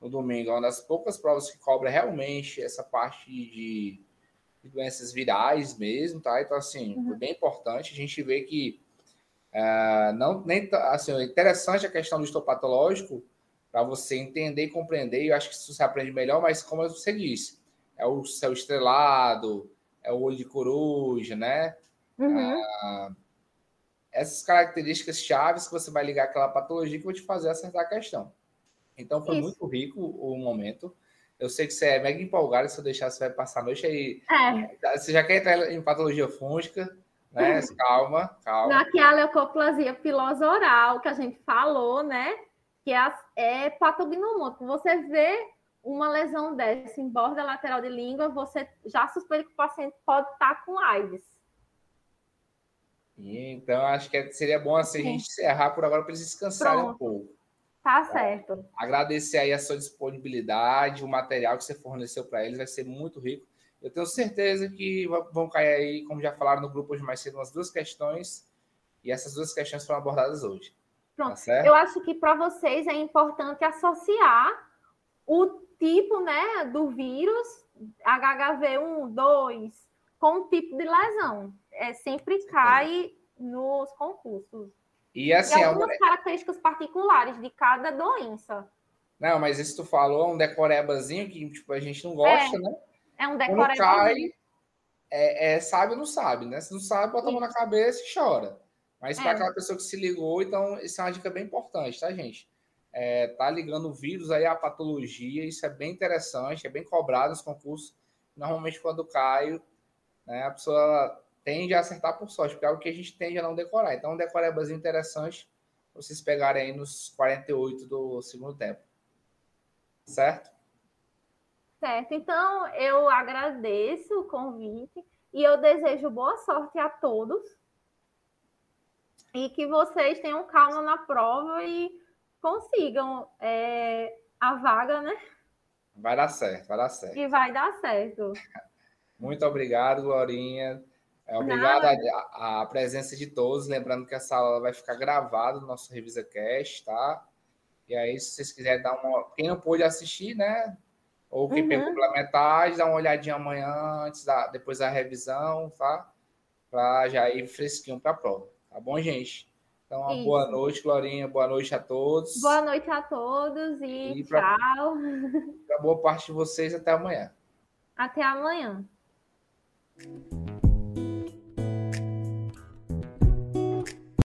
no domingo é uma das poucas provas que cobra realmente essa parte de, de doenças virais mesmo, tá? Então, assim, uhum. foi bem importante. A gente vê que uh, não, nem, assim, é interessante a questão do histopatológico para você entender e compreender. Eu acho que isso você aprende melhor, mas como você disse, é o céu estrelado, é o olho de coruja, né? Uhum. Uh, essas características chaves que você vai ligar aquela patologia que vou te fazer acertar a questão. Então foi Isso. muito rico o momento. Eu sei que você é mega empolgado, se eu deixar, você vai passar a noite aí. É. Você já quer entrar em patologia fúngica, né? <laughs> Calma, calma. Naquela leucoplasia pilosa oral que a gente falou, né? Que é, é patognomônico. Você vê uma lesão dessa em borda lateral de língua, você já suspeita que o paciente pode estar com AIDS. Então, acho que seria bom assim, a gente encerrar por agora para eles descansarem Pronto. um pouco. Tá certo. Agradecer aí a sua disponibilidade, o material que você forneceu para eles vai ser muito rico. Eu tenho certeza que vão cair aí, como já falaram no grupo hoje mais cedo, umas duas questões, e essas duas questões foram abordadas hoje. Pronto. Tá Eu acho que para vocês é importante associar o tipo né, do vírus, HHV1, 2, com o tipo de lesão é, sempre cai nos concursos. E assim, e algumas é... características particulares de cada doença. Não, mas isso tu falou, é um decorebazinho que tipo, a gente não gosta, é, né? É um decorebazinho. cai, é, é, sabe ou não sabe, né? Se não sabe, bota a mão na cabeça e chora. Mas para é. aquela pessoa que se ligou, então, isso é uma dica bem importante, tá, gente? É, tá ligando o vírus aí à patologia, isso é bem interessante, é bem cobrado nos concursos. Normalmente, quando cai, né, a pessoa tende a acertar por sorte, porque é algo que a gente tende a não decorar. Então, um decorebazinho interessante vocês pegarem aí nos 48 do segundo tempo. Certo? Certo. Então, eu agradeço o convite e eu desejo boa sorte a todos e que vocês tenham calma na prova e consigam é, a vaga, né? Vai dar certo, vai dar certo. E vai dar certo. <laughs> Muito obrigado, Glorinha. É, obrigado à presença de todos. Lembrando que essa aula vai ficar gravada no nosso Revisa Cast, tá? E aí, se vocês quiserem dar uma. Quem não pôde assistir, né? Ou quem uhum. pegou pela metade, dá uma olhadinha amanhã, antes da, depois da revisão, tá? Para já ir fresquinho para a prova. Tá bom, gente? Então, uma Isso. boa noite, Glorinha. Boa noite a todos. Boa noite a todos e, e pra, tchau. Para boa parte de vocês, até amanhã. Até amanhã.